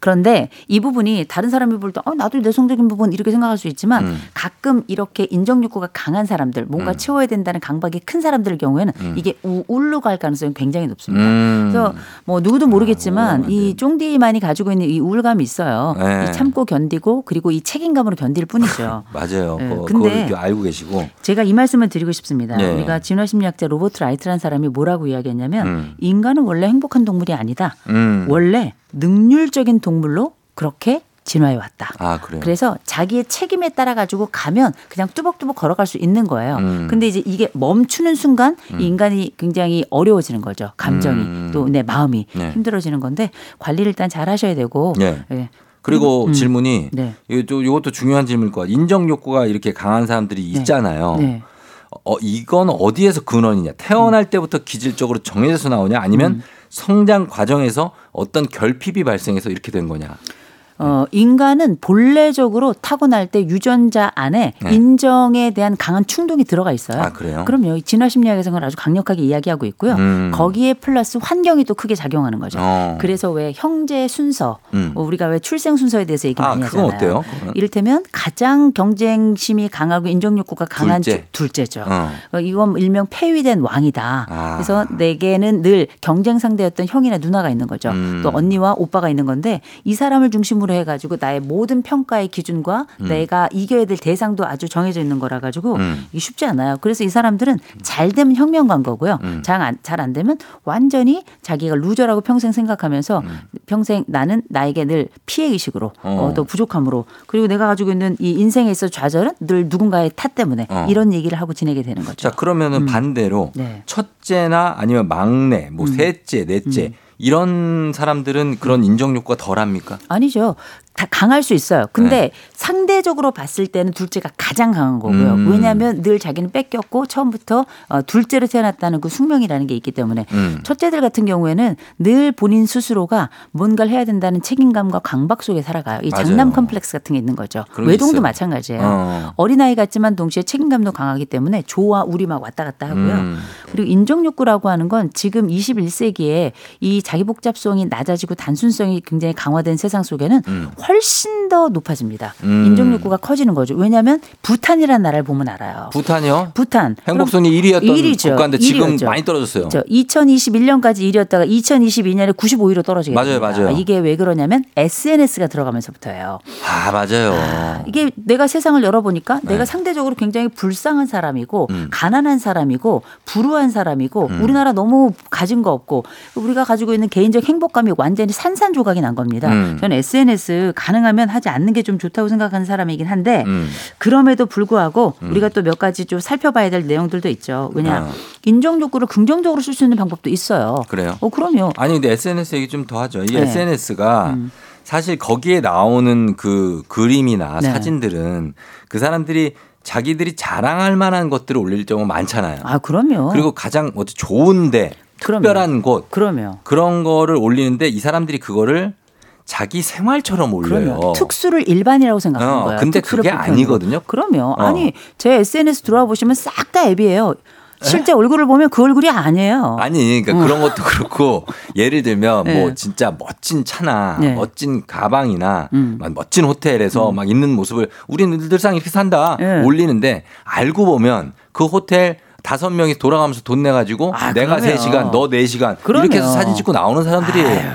그런데 이 부분이 다른 사람이 볼 때 어, 나도 내성적인 부분 이렇게 생각할 수 있지만 음. 가끔 이렇게 인정 욕구가 강한 사람들 뭔가 음. 채워야 된다는 강박이 큰 사람들 경우에는 음. 이게 우울로 갈 가능성이 굉장히 높습니다. 음. 그래서 뭐 누구도 모르겠지만 아, 이 쫑디만이 가지고 있는 이 우울감이 있어요. 네. 이 참고 견디고 그리고 이 책임감으로 견딜 뿐이죠. 맞아요. 네, 그, 근데- 알고 계시고. 제가 이 말씀을 드리고 싶습니다. 네. 우리가 진화 심리학자 로버트 라이트라는 사람이 뭐라고 이야기했냐면 음. 인간은 원래 행복한 동물이 아니다. 음. 원래 능률적인 동물로 그렇게 진화해 왔다. 아 그래요. 그래서 자기의 책임에 따라 가지고 가면 그냥 뚜벅뚜벅 걸어갈 수 있는 거예요. 음. 근데 이제 이게 멈추는 순간 이 인간이 굉장히 어려워지는 거죠. 감정이 음. 또 내 마음이 네. 힘들어지는 건데 관리를 일단 잘 하셔야 되고 네. 예. 그리고 음. 질문이 네. 이것도 이것도 중요한 질문일 거야. 인정 욕구가 이렇게 강한 사람들이 있잖아요. 네. 어, 이건 어디에서 근원이냐? 태어날 음. 때부터 기질적으로 정해져서 나오냐? 아니면 성장 과정에서 어떤 결핍이 발생해서 이렇게 된 거냐? 어, 인간은 본래적으로 타고날 때 유전자 안에 네. 인정에 대한 강한 충동이 들어가 있어요. 아, 그래요? 그럼요. 진화 심리학에서는 그걸 아주 강력하게 이야기하고 있고요. 음. 거기에 플러스 환경이 또 크게 작용하는 거죠. 어. 그래서 왜 형제 순서, 음. 뭐 우리가 왜 출생 순서에 대해서 얘기 아, 많이 그건 하잖아요. 어때요? 그거는? 이를테면 가장 경쟁심이 강하고 인정 욕구가 강한 둘째. 주- 둘째죠. 어. 어, 이건 일명 폐위된 왕이다. 아. 그래서 내게는 늘 경쟁 상대였던 형이나 누나가 있는 거죠. 음. 또 언니와 오빠가 있는 건데 이 사람을 중심으로 해가지고 나의 모든 평가의 기준과 내가 이겨야 될 대상도 아주 정해져 있는 거라 가지고 음. 이게 쉽지 않아요. 그래서 이 사람들은 잘 되면 혁명 간 거고요. 음. 잘안 잘 안 되면 완전히 자기가 루저라고 평생 생각하면서 평생 나는 나에게 늘 피해 의식으로 음. 어. 어, 또 부족함으로 그리고 내가 가지고 있는 이 인생에 있어 좌절은 늘 누군가의 탓 때문에 어. 이런 얘기를 하고 지내게 되는 거죠. 자 그러면은 음. 반대로 네. 첫째나 아니면 막내, 뭐 음. 셋째, 넷째 이런 사람들은 그런 인정 욕구가 덜합니까? 아니죠. 다 강할 수 있어요. 근데 상대적으로 봤을 때는 둘째가 가장 강한 거고요. 음. 왜냐하면 늘 자기는 뺏겼고 처음부터 어, 둘째로 태어났다는 그 숙명이라는 게 있기 때문에 음. 첫째들 같은 경우에는 늘 본인 스스로가 뭔가를 해야 된다는 책임감과 강박 속에 살아가요. 이 맞아요. 장남 컴플렉스 같은 게 있는 거죠. 외동도 있어요. 마찬가지예요. 어. 어린아이 같지만 동시에 책임감도 강하기 때문에 조와 우리 막 왔다 갔다 하고요. 음. 그리고 인정 욕구라고 하는 건 지금 21세기에 이 자기 복잡성이 낮아지고 단순성이 굉장히 강화된 세상 속에는 음. 훨씬 더 높아집니다. 음. 인정욕구가 커지는 거죠. 왜냐하면 부탄이라는 나라를 보면 알아요. 부탄이요? 부탄. 행복순위 1위였던 일위죠. 국가인데 지금 일위였죠. 많이 떨어졌어요. 저 2021년까지 1위였다가 2022년에 95위로 떨어지게 맞아요. 맞아요. 이게 왜 그러냐면 SNS가 들어가면서부터예요. 아 맞아요. 이게 내가 세상을 열어보니까 네. 내가 상대적으로 굉장히 불쌍한 사람이고 음. 가난한 사람이고 불우한 사람이고 음. 우리나라 너무 가진 거 없고 우리가 가지고 있는 개인적 행복감이 완전히 산산조각이 난 겁니다. 음. 저는 SNS 가능하면 하지 않는 게 좀 좋다고 생각하는 사람이긴 한데 음. 그럼에도 불구하고 우리가 또 몇 가지 좀 살펴봐야 될 내용들도 있죠. 왜냐 아. 인정 욕구를 긍정적으로 쓸 수 있는 방법도 있어요. 그래요? 어 그럼요. 아니 근데 SNS 얘기 좀 더 하죠. 이 네. SNS가 음. 사실 거기에 나오는 그 그림이나 네. 사진들은 그 사람들이 자기들이 자랑할 만한 것들을 올릴 경우 많잖아요. 아 그럼요. 그리고 가장 어디 좋은데. 특별한 곳 그럼요. 그런 거를 올리는데 이 사람들이 그거를 자기 생활처럼 올려요. 그럼요. 특수를 일반이라고 생각하는 어, 거예요. 근데 그게. 아니거든요. 그럼요. 어. 아니 제 SNS 들어와 보시면 싹 다 앱이에요. 실제 얼굴을 보면 그 얼굴이 아니에요. 아니, 그러니까 그런 것도 그렇고 예를 들면 어. 네. 뭐 진짜 멋진 차나 네. 멋진 가방이나 음. 막 멋진 호텔에서 막 있는 모습을 우리는 늘상 이렇게 산다 네. 올리는데 알고 보면 그 호텔 다섯 명이 돌아가면서 돈 내가지고 아, 내가. 세 시간 너 네 시간. 이렇게 해서 사진 찍고 나오는 사람들이에요.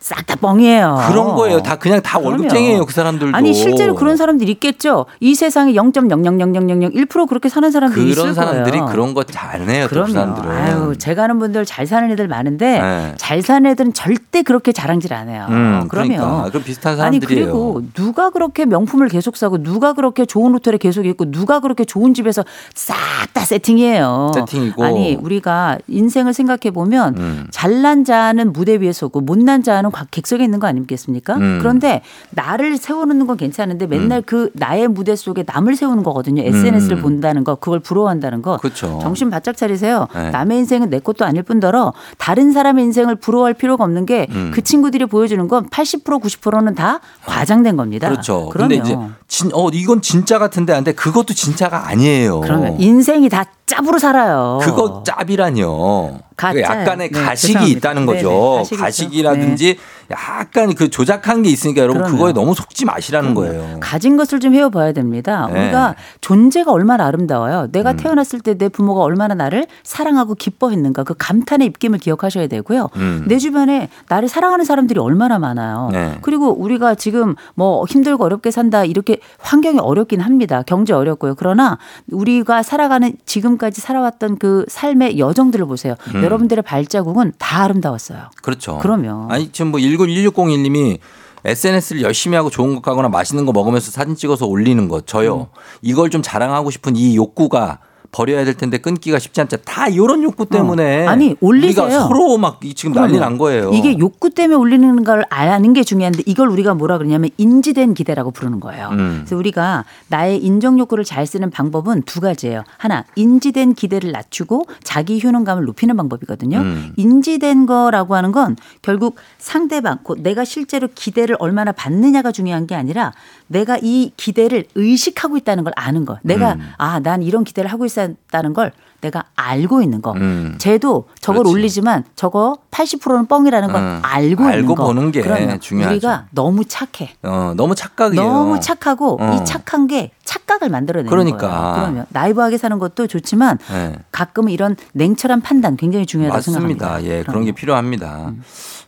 싹 다 뻥이에요. 그런 거예요. 다 그냥 다 그럼요. 월급쟁이에요. 그 사람들도. 아니 실제로 그런 사람들 있겠죠. 이 세상에 0.0000001% 그렇게 사는 사람들이 있을 그런 사람들이 거예요. 그런 거 잘해요. 또그 그럼요. 사람들은. 아유, 제가 아는 분들 잘 사는 애들 많은데 네. 잘 사는 애들은 절대 그렇게 자랑질 안 해요. 음, 그러면 그러니까. 그럼 비슷한 아니 사람들이에요. 그리고 누가 그렇게 명품을 계속 사고 누가 그렇게 좋은 호텔에 계속 있고 누가 그렇게 좋은 집에서 싹 다 세팅이에요. 그럼요. 세팅이고. 아니 우리가 인생을 생각해 보면 음. 잘난 자는 무대 위에 서고 못난 자는 곽- 객석에 있는 거 아니겠습니까? 음. 그런데 나를 세워놓는 건 괜찮은데 맨날 그 나의 무대 속에 남을 세우는 거거든요. SNS를 음. 본다는 거, 그걸 부러워한다는 거. 그렇죠. 정신 바짝 차리세요. 네. 남의 인생은 내 것도 아닐 뿐더러 다른 사람의 인생을 부러워할 필요가 없는 게그 음. 친구들이 보여주는 건 80% 90%는 다 과장된 겁니다. 그렇죠. 근데 이제 진, 어, 이건 진짜 같은데 한데 그것도 진짜가 아니에요. 그러면 인생이 다 짭으로 살아요. 그거 짭이라뇨. 그 약간의 네, 가식이 죄송합니다. 있다는 네네, 거죠. 가식이 있죠. 가식이라든지 약간 그 조작한 게 있으니까 여러분 그럼요. 그거에 너무 속지 마시라는 거예요. 가진 것을 좀 헤어봐야 됩니다. 네. 우리가 존재가 얼마나 아름다워요. 내가 음. 태어났을 때 내 부모가 얼마나 나를 사랑하고 기뻐했는가 그 감탄의 입김을 기억하셔야 되고요. 음. 내 주변에 나를 사랑하는 사람들이 얼마나 많아요. 네. 그리고 우리가 지금 뭐 힘들고 어렵게 산다 이렇게 환경이 어렵긴 합니다. 경제 어렵고요. 그러나 우리가 살아가는 지금까지 살아왔던 그 삶의 여정들을 보세요. 음. 여러분들의 발자국은 다 아름다웠어요. 그렇죠. 그럼요. 아니 지금 뭐 16161님이 SNS를 열심히 하고 좋은 거 가거나 맛있는 거 먹으면서 사진 찍어서 올리는 거 저요. 음. 이걸 좀 자랑하고 싶은 이 욕구가 버려야 될 텐데 끊기가 쉽지 않죠. 다 이런 욕구 때문에 어. 아니, 올리세요. 우리가 서로 막 이- 지금 난리 그럼요. 난 거예요. 이게 욕구 때문에 올리는 걸 아는 게 중요한데 이걸 우리가 뭐라 그러냐면 인지된 기대라고 부르는 거예요. 음. 그래서 우리가 나의 인정 욕구를 잘 쓰는 방법은 두 가지예요. 하나, 인지된 기대를 낮추고 자기 효능감을 높이는 방법이거든요. 음. 인지된 거라고 하는 건 결국 상대방, 곧 내가 실제로 기대를 얼마나 받느냐가 중요한 게 아니라 내가 이 기대를 의식하고 있다는 걸 아는 거. 내가 음. 아, 난 이런 기대를 하고 있 었다는 걸 내가 알고 있는 거. 음. 쟤도 저걸 그렇지. 올리지만 저거 80%는 뻥이라는 걸 음. 알고 있는 알고 거. 보는 게 그러면 중요하죠. 우리가 너무 착해. 어, 너무 착각이에요. 너무 착하고 어. 이 착한 게 착각을 만들어내는 그러니까. 거예요. 그러면 나이브하게 사는 것도 좋지만 네. 가끔은 이런 냉철한 판단 굉장히 중요하다고 맞습니다. 생각합니다. 예, 그런 게 필요합니다.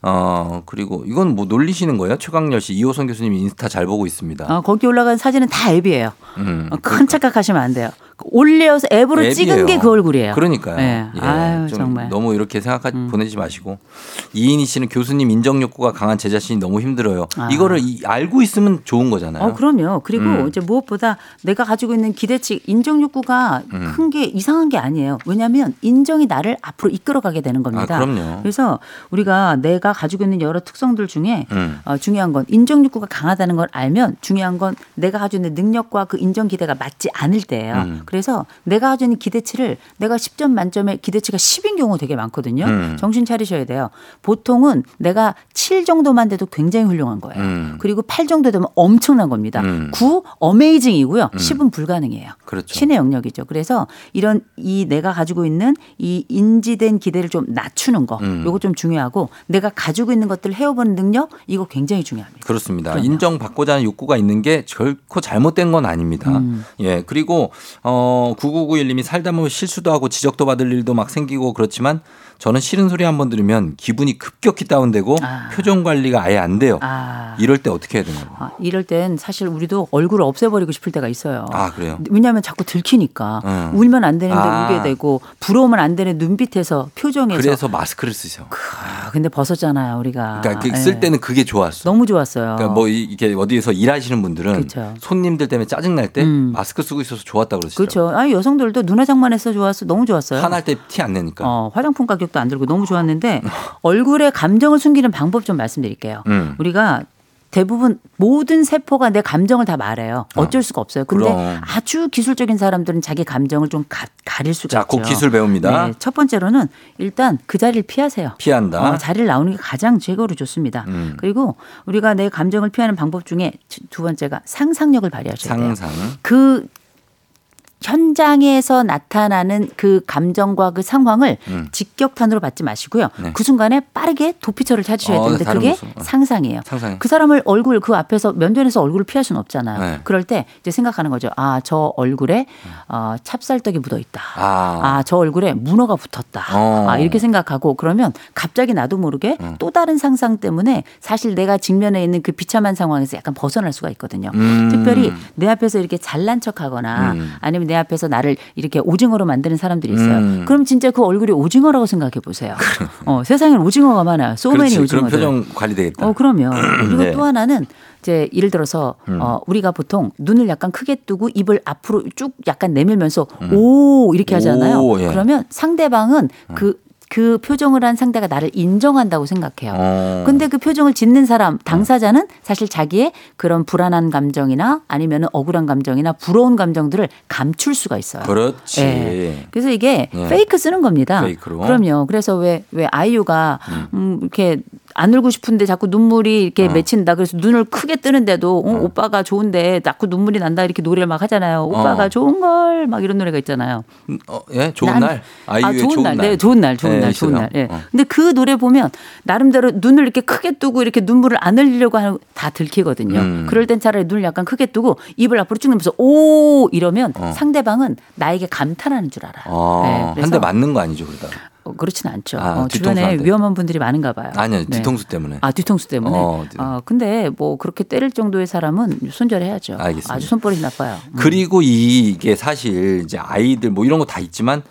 어, 그리고 이건 뭐 놀리시는 거예요? 최강렬 씨, 이호선 교수님 인스타 잘 보고 있습니다. 어, 거기 올라간 사진은 다 앱이에요. 음, 어, 큰 착각하시면 안 돼요. 올려서 앱으로 앱이에요. 찍은 게 그 얼굴이에요. 그러니까요. 예. 예, 아유 좀 정말. 음. 너무 이렇게 생각하 보내지 마시고 이인희 씨는 교수님 인정 욕구가 강한 제 자신이 너무 힘들어요. 아. 이거를 이- 알고 있으면 좋은 거잖아요. 어, 그럼요. 그리고 음. 이제 무엇보다 내가 가지고 있는 기대치, 인정 욕구가 음. 큰게 이상한 게 아니에요. 왜냐하면 인정이 나를 앞으로 이끌어가게 되는 겁니다. 아, 그럼요. 그래서 우리가 내가 가지고 있는 여러 특성들 중에 음. 어, 중요한 건 인정 욕구가 강하다는 걸 알면 중요한 건 내가 가지고 있는 능력과 그 인정 기대가 맞지 않을 때예요. 음. 그래서 내가 있는 기대치를 내가 10점 만점에 기대치가 10인 경우 되게 많거든요. 음. 정신 차리셔야 돼요. 보통은 내가 7 정도만 돼도 굉장히 훌륭한 거예요. 음. 그리고 8 정도 되면 엄청난 겁니다. 음. 9 어메이징이고요. 10은 불가능해요. 그렇죠. 신의 영역이죠. 그래서 이런 이 내가 가지고 있는 이 인지된 기대를 좀 낮추는 거, 음. 요거 좀 중요하고 내가 가지고 있는 것들을 헤어보는 능력, 이거 굉장히 중요합니다. 그렇습니다. 그럼요. 인정받고자 하는 욕구가 있는 게 결코 잘못된 건 아닙니다. 음. 예. 그리고 어 9991님이 살다 보면 실수도 하고 지적도 받을 일도 막 생기고 그렇지만 저는 싫은 소리 한 번 들으면 기분이 급격히 다운되고 아. 표정 관리가 아예 안 돼요. 아. 이럴 때 어떻게 해야 되나요? 아, 이럴 땐 사실 우리도 얼굴을 없애버리고 싶을 때가 있어요. 아, 그래요? 왜냐하면 자꾸 들키니까 음. 울면 안 되는데 아. 울게 되고 부러우면 안 되는 눈빛에서 표정에서 그래서 마스크를 쓰죠. 아, 근데 벗었잖아요 우리가. 그러니까 그 예. 쓸 때는 그게 좋았어. 너무 좋았어요. 그러니까 뭐 이- 이게 어디에서 일하시는 분들은 그렇죠. 손님들 때문에 짜증 날때 음. 마스크 쓰고 있어서 좋았다 그러시더라고요. 그렇죠. 아니 여성들도 눈 화 장만 해서 좋았어. 너무 좋았어요. 화날 때 티 안 내니까. 어, 화장품 가격도 안 들고 너무 좋았는데 얼굴에 감정을 숨기는 방법 좀 말씀드릴게요. 음. 우리가 대부분 모든 세포가 내 감정을 다 말해요. 어쩔 수가 없어요. 근데 그럼. 아주 기술적인 사람들은 자기 감정을 좀 가, 가릴 수가 자, 있죠. 그 기술 배웁니다. 네, 첫 번째로는 일단 그 자리를 피하세요. 피한다. 어, 자리를 나오는 게 가장 최고로 좋습니다. 음. 그리고 우리가 내 감정을 피하는 방법 중에 두 번째가 상상력을 발휘하셔야 돼요. 상상. 그 현장에서 나타나는 그 감정과 그 상황을 음. 직격탄으로 받지 마시고요. 네. 그 순간에 빠르게 도피처를 찾으셔야 어, 되는데 그게 모습. 어. 상상이에요. 상상해. 그 사람을 얼굴 그 앞에서 면전에서 얼굴을 피할 수는 없잖아요. 네. 그럴 때 이제 생각하는 거죠. 아, 저 얼굴에 어, 찹쌀떡이 묻어 있다. 아. 아, 저 얼굴에 문어가 붙었다. 어. 아, 이렇게 생각하고 그러면 갑자기 나도 모르게 또 다른 상상 때문에 사실 내가 직면해 있는 그 비참한 상황에서 약간 벗어날 수가 있거든요. 음. 특별히 내 앞에서 이렇게 잘난 척 하거나 음. 아니면 내 앞에서 나를 이렇게 오징어로 만드는 사람들이 있어요. 음. 그럼 진짜 그 얼굴이 오징어라고 생각해 보세요. 어, 세상엔 오징어가 많아요. 소매니 오징어들. 표정 관리되겠다. 어, 그럼요. 그리고 네. 또 하나는 이제 예를 들어서 음. 어, 우리가 보통 눈을 약간 크게 뜨고 입을 앞으로 쭉 약간 내밀면서 오 이렇게 하잖아요. 음. 오, 예. 그러면 상대방은 그 그 표정을 한 상대가 나를 인정한다고 생각해요. 어. 근데 그 표정을 짓는 사람 당사자는 사실 자기의 그런 불안한 감정이나 아니면 억울한 감정이나 부러운 감정들을 감출 수가 있어요. 그렇지. 예. 그래서 이게 예. 페이크 쓰는 겁니다. 페이크로. 그럼요. 그래서 왜 왜 아이유가 음. 이렇게 안 울고 싶은데 자꾸 눈물이 이렇게 어. 맺힌다. 그래서 눈을 크게 뜨는데도 어, 오빠가 좋은데 자꾸 눈물이 난다 이렇게 노래를 막 하잖아요. 오빠가 어. 좋은 걸 막 이런 노래가 있잖아요. 어, 예, 좋은 난- 날. 아이유의 아, 좋은, 날. 네, 좋은 날, 좋은 네, 날, 좋은 있어요. 날. 예. 어. 근데 그 노래 보면 나름대로 눈을 이렇게 크게 뜨고 이렇게 눈물을 안 흘리려고 하는 다 들키거든요. 음. 그럴 땐 차라리 눈을 약간 크게 뜨고 입을 앞으로 쭉 내면서 오 이러면 어. 상대방은 나에게 감탄하는 줄 알아요. 어, 네, 한 그래서 대 맞는 거 아니죠, 그러다. 어, 그렇진 않죠. 아, 어, 주변에. 위험한 분들이 많은가 봐요. 아니요, 네. 뒤통수 때문에. 아 뒤통수 때문에. 어, 어, 네. 근데 뭐 그렇게 때릴 정도의 사람은 손절해야죠. 알겠습니다. 아주 손버릇이 나빠요. 음. 그리고 이- 이게 사실 이제 아이들 뭐 이런 거 다 있지만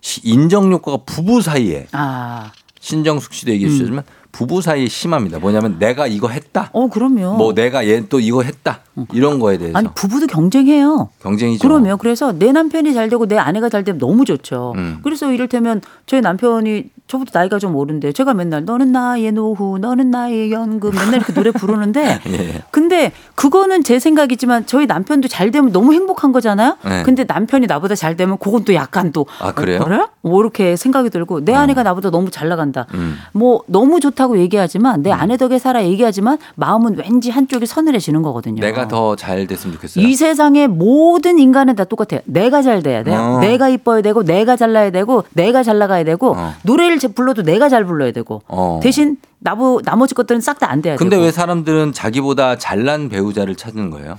시- 인정 효과가 부부 사이에 아, 신정숙 씨도 얘기해 주셨지만 부부 사이에 심합니다. 뭐냐면 내가 이거 했다. 어 그럼요. 뭐 내가 얘 또 이거 했다. 이런 거에 대해서 아니 부부도 경쟁해요. 경쟁이죠. 그러면 그래서 내 남편이 잘 되고 내 아내가 잘 되면 너무 좋죠. 음. 그래서 이를테면 저희 남편이 저보다 나이가 좀 어른데 제가 맨날 너는 나의 노후, 너는 나의 연금 맨날 이렇게 노래 부르는데 예. 근데 그거는 제 생각이지만 저희 남편도 잘 되면 너무 행복한 거잖아요. 네. 근데 남편이 나보다 잘 되면 그건 또 약간 또 아, 그래요? 어, 그래? 뭐 이렇게 생각이 들고 내 아내가 나보다 너무 잘 나간다. 음. 뭐 너무 좋다고 얘기하지만 내 아내 덕에 살아 얘기하지만 마음은 왠지 한쪽이 서늘해지는 거거든요. 내가 더 잘 됐으면 좋겠어요. 이 세상의 모든 인간은 다 똑같아요. 내가 잘 돼야 돼요. 어. 내가 이뻐야 되고, 내가 잘나야 되고, 내가 잘 나가야 되고, 어. 노래를 제- 불러도 내가 잘 불러야 되고, 어. 대신 나보, 나머지 것들은 싹 다 안 돼야 근데 되고. 왜 사람들은 자기보다 잘난 배우자를 찾는 거예요?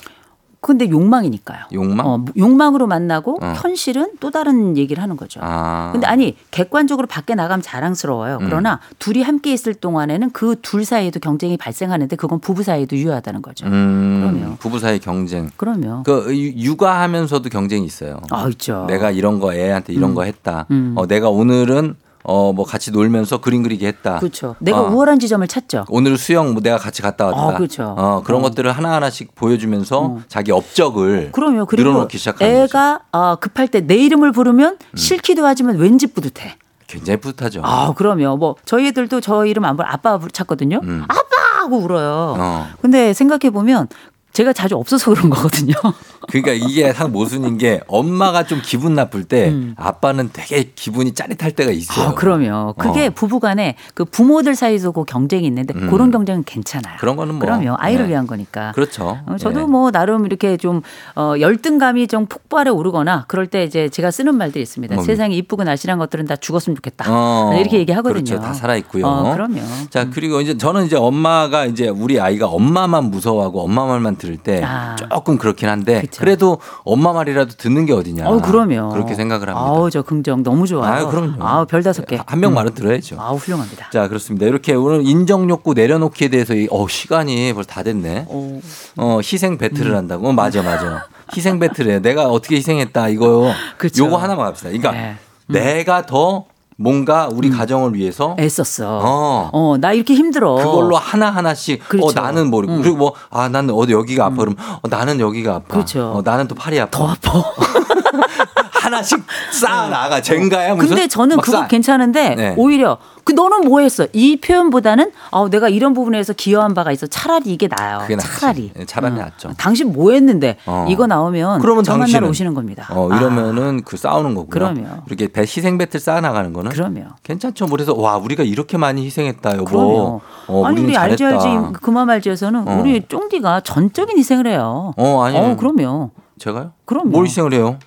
근데 욕망이니까요. 욕망? 어, 욕망으로 만나고 어. 현실은 또 다른 얘기를 하는 거죠. 아. 근데 아니 객관적으로 밖에 나가면 자랑스러워요. 음. 그러나 둘이 함께 있을 동안에는 그 둘 사이에도 경쟁이 발생하는데 그건 부부 사이에도 유효하다는 거죠. 음, 그럼요. 부부 사이 경쟁. 그럼요. 그 유- 육아하면서도 경쟁이 있어요. 아 있죠. 내가 이런 거 애한테 이런 음. 거 했다. 음. 어, 내가 오늘은 어 뭐 같이 놀면서 그림 그리기 했다. 그렇죠. 내가 어. 우월한 지점을 찾죠. 오늘 수영 뭐 내가 같이 갔다 왔다. 아, 그렇죠. 어, 그런 어. 것들을 하나 하나씩 보여주면서 자기 업적을 그럼요. 그리고 늘어놓기 시작하는. 애가 어, 급할 때 내 이름을 부르면 싫기도 하지만 왠지 뿌듯해. 굉장히 뿌듯하죠. 아, 그럼요. 뭐 저희 애들도 저 이름 안 부르 아빠 찾거든요. 음. 아빠 하고 울어요. 어. 근데 생각해 보면 제가 자주 없어서 그런 거거든요. 그러니까 이게 상 모순인 게 엄마가 좀 기분 나쁠 때 아빠는 되게 기분이 짜릿할 때가 있어요. 음. 아, 그럼요. 그게 어. 부부간에 그 부모들 사이도 그 경쟁이 있는데 음. 그런 경쟁은 괜찮아요. 그런 거는 뭐. 그럼요. 아이를 네. 위한 거니까. 그렇죠. 어, 저도 예. 뭐 나름 이렇게 좀 어, 열등감이 좀 폭발해 오르거나 그럴 때 이제 제가 쓰는 말들이 있습니다. 뭡니까? 세상에 이쁘고 날씬한 것들은 다 죽었으면 좋겠다. 어, 이렇게 얘기하거든요. 그렇죠. 다 살아 있고요. 어, 그럼요. 자, 그리고 이제 저는 이제 엄마가 이제 우리 아이가 엄마만 무서워하고 엄마 말만 들을 때 아. 조금 그렇긴 한데 그쵸. 그래도 엄마 말이라도 듣는 게 어디냐. 어, 그럼요. 그렇게 생각을 합니다. 아우, 저 긍정 너무 좋아요. 아유, 그럼요. 아우, 별 다섯 개. 한명 음. 말은 들어야죠. 아우, 훌륭합니다. 자, 그렇습니다. 이렇게 오늘 인정 욕구 내려놓기에 대해서 이- 어, 시간이 벌써 다 됐네. 어, 어, 희생 배틀을 한다고? 어, 맞아, 맞아. 희생 배틀에 내가 어떻게 희생했다 이거. 그쵸. 요거 하나만 합시다. 그러니까 네. 내가 더 뭔가 우리 가정을 위해서 애썼어. 어. 어, 나 이렇게 힘들어. 그걸로 하나 하나씩 그렇죠. 어 나는 뭐 음. 그리고 뭐 아 나는 어디 여기가 아파 그러면 어, 나는 여기가 아파. 그렇죠. 어, 나는 또 팔이 아파. 더 아파. 하나씩 쌓아 나가. 젠가야 무슨? 근데 저는 막 그거 쌓아. 괜찮은데 네. 오히려 그 너는 뭐 했어? 이 표현보다는 어, 내가 이런 부분에서 기여한 바가 있어. 차라리 이게 나아요. 차라리. 예, 차라리 어. 낫죠. 당신 뭐 했는데 어. 이거 나오면 그러면 저 만나러 오시는 겁니다. 어 아, 이러면은 그 싸우는 거고요. 그럼요. 이렇게 배 희생 배틀 쌓아 나가는 거는 그럼요. 괜찮죠. 그래서 와 우리가 이렇게 많이 희생했다 여보. 그럼요. 어, 아니 우리 알지. 알지 그만 말지에서는 어. 우리 쫑디가 전적인 희생을 해요. 어 아니. 어 그럼요. 제가요? 그럼요. 뭘 희생을 해요?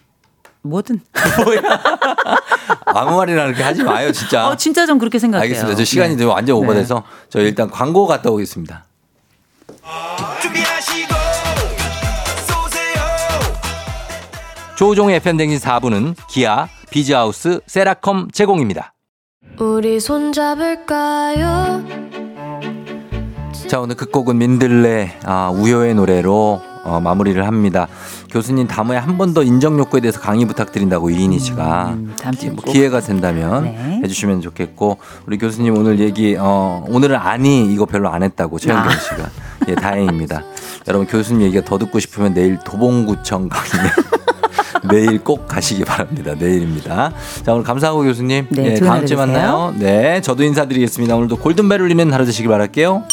뭐든. 아무 말이나 그렇게 하지 마요 진짜. 어 진짜 좀 그렇게 생각해요. 알겠습니다. 저 시간이 네. 좀 완전 오버돼서 저 일단 광고 갔다 오겠습니다. 준비하시고 쏘세요 조우종의 FM댕진 4부는 기아, 비즈하우스, 세라컴 제공입니다. 우리 손잡을까요? 자 오늘 끝곡은 민들레 아, 우효의 노래로 어, 마무리를 합니다. 교수님 다음에 한 번 더 인정 욕구에 대해서 강의 부탁드린다고 이인희 씨가 음, 주에 뭐 꼭. 기회가 된다면 네. 해주시면 좋겠고 우리 교수님 오늘 얘기 어, 오늘은 아니 이거 별로 안 했다고 최현경 아. 씨가 예 다행입니다. 여러분 교수님 얘기가 더 듣고 싶으면 내일 도봉구청 강의 내일 꼭 가시기 바랍니다. 내일입니다. 자 오늘 감사하고 교수님 네, 예, 다음 주에. 만나요. 네 저도 인사드리겠습니다. 오늘도 골든벨 울리는 하루 되시길 바랄게요.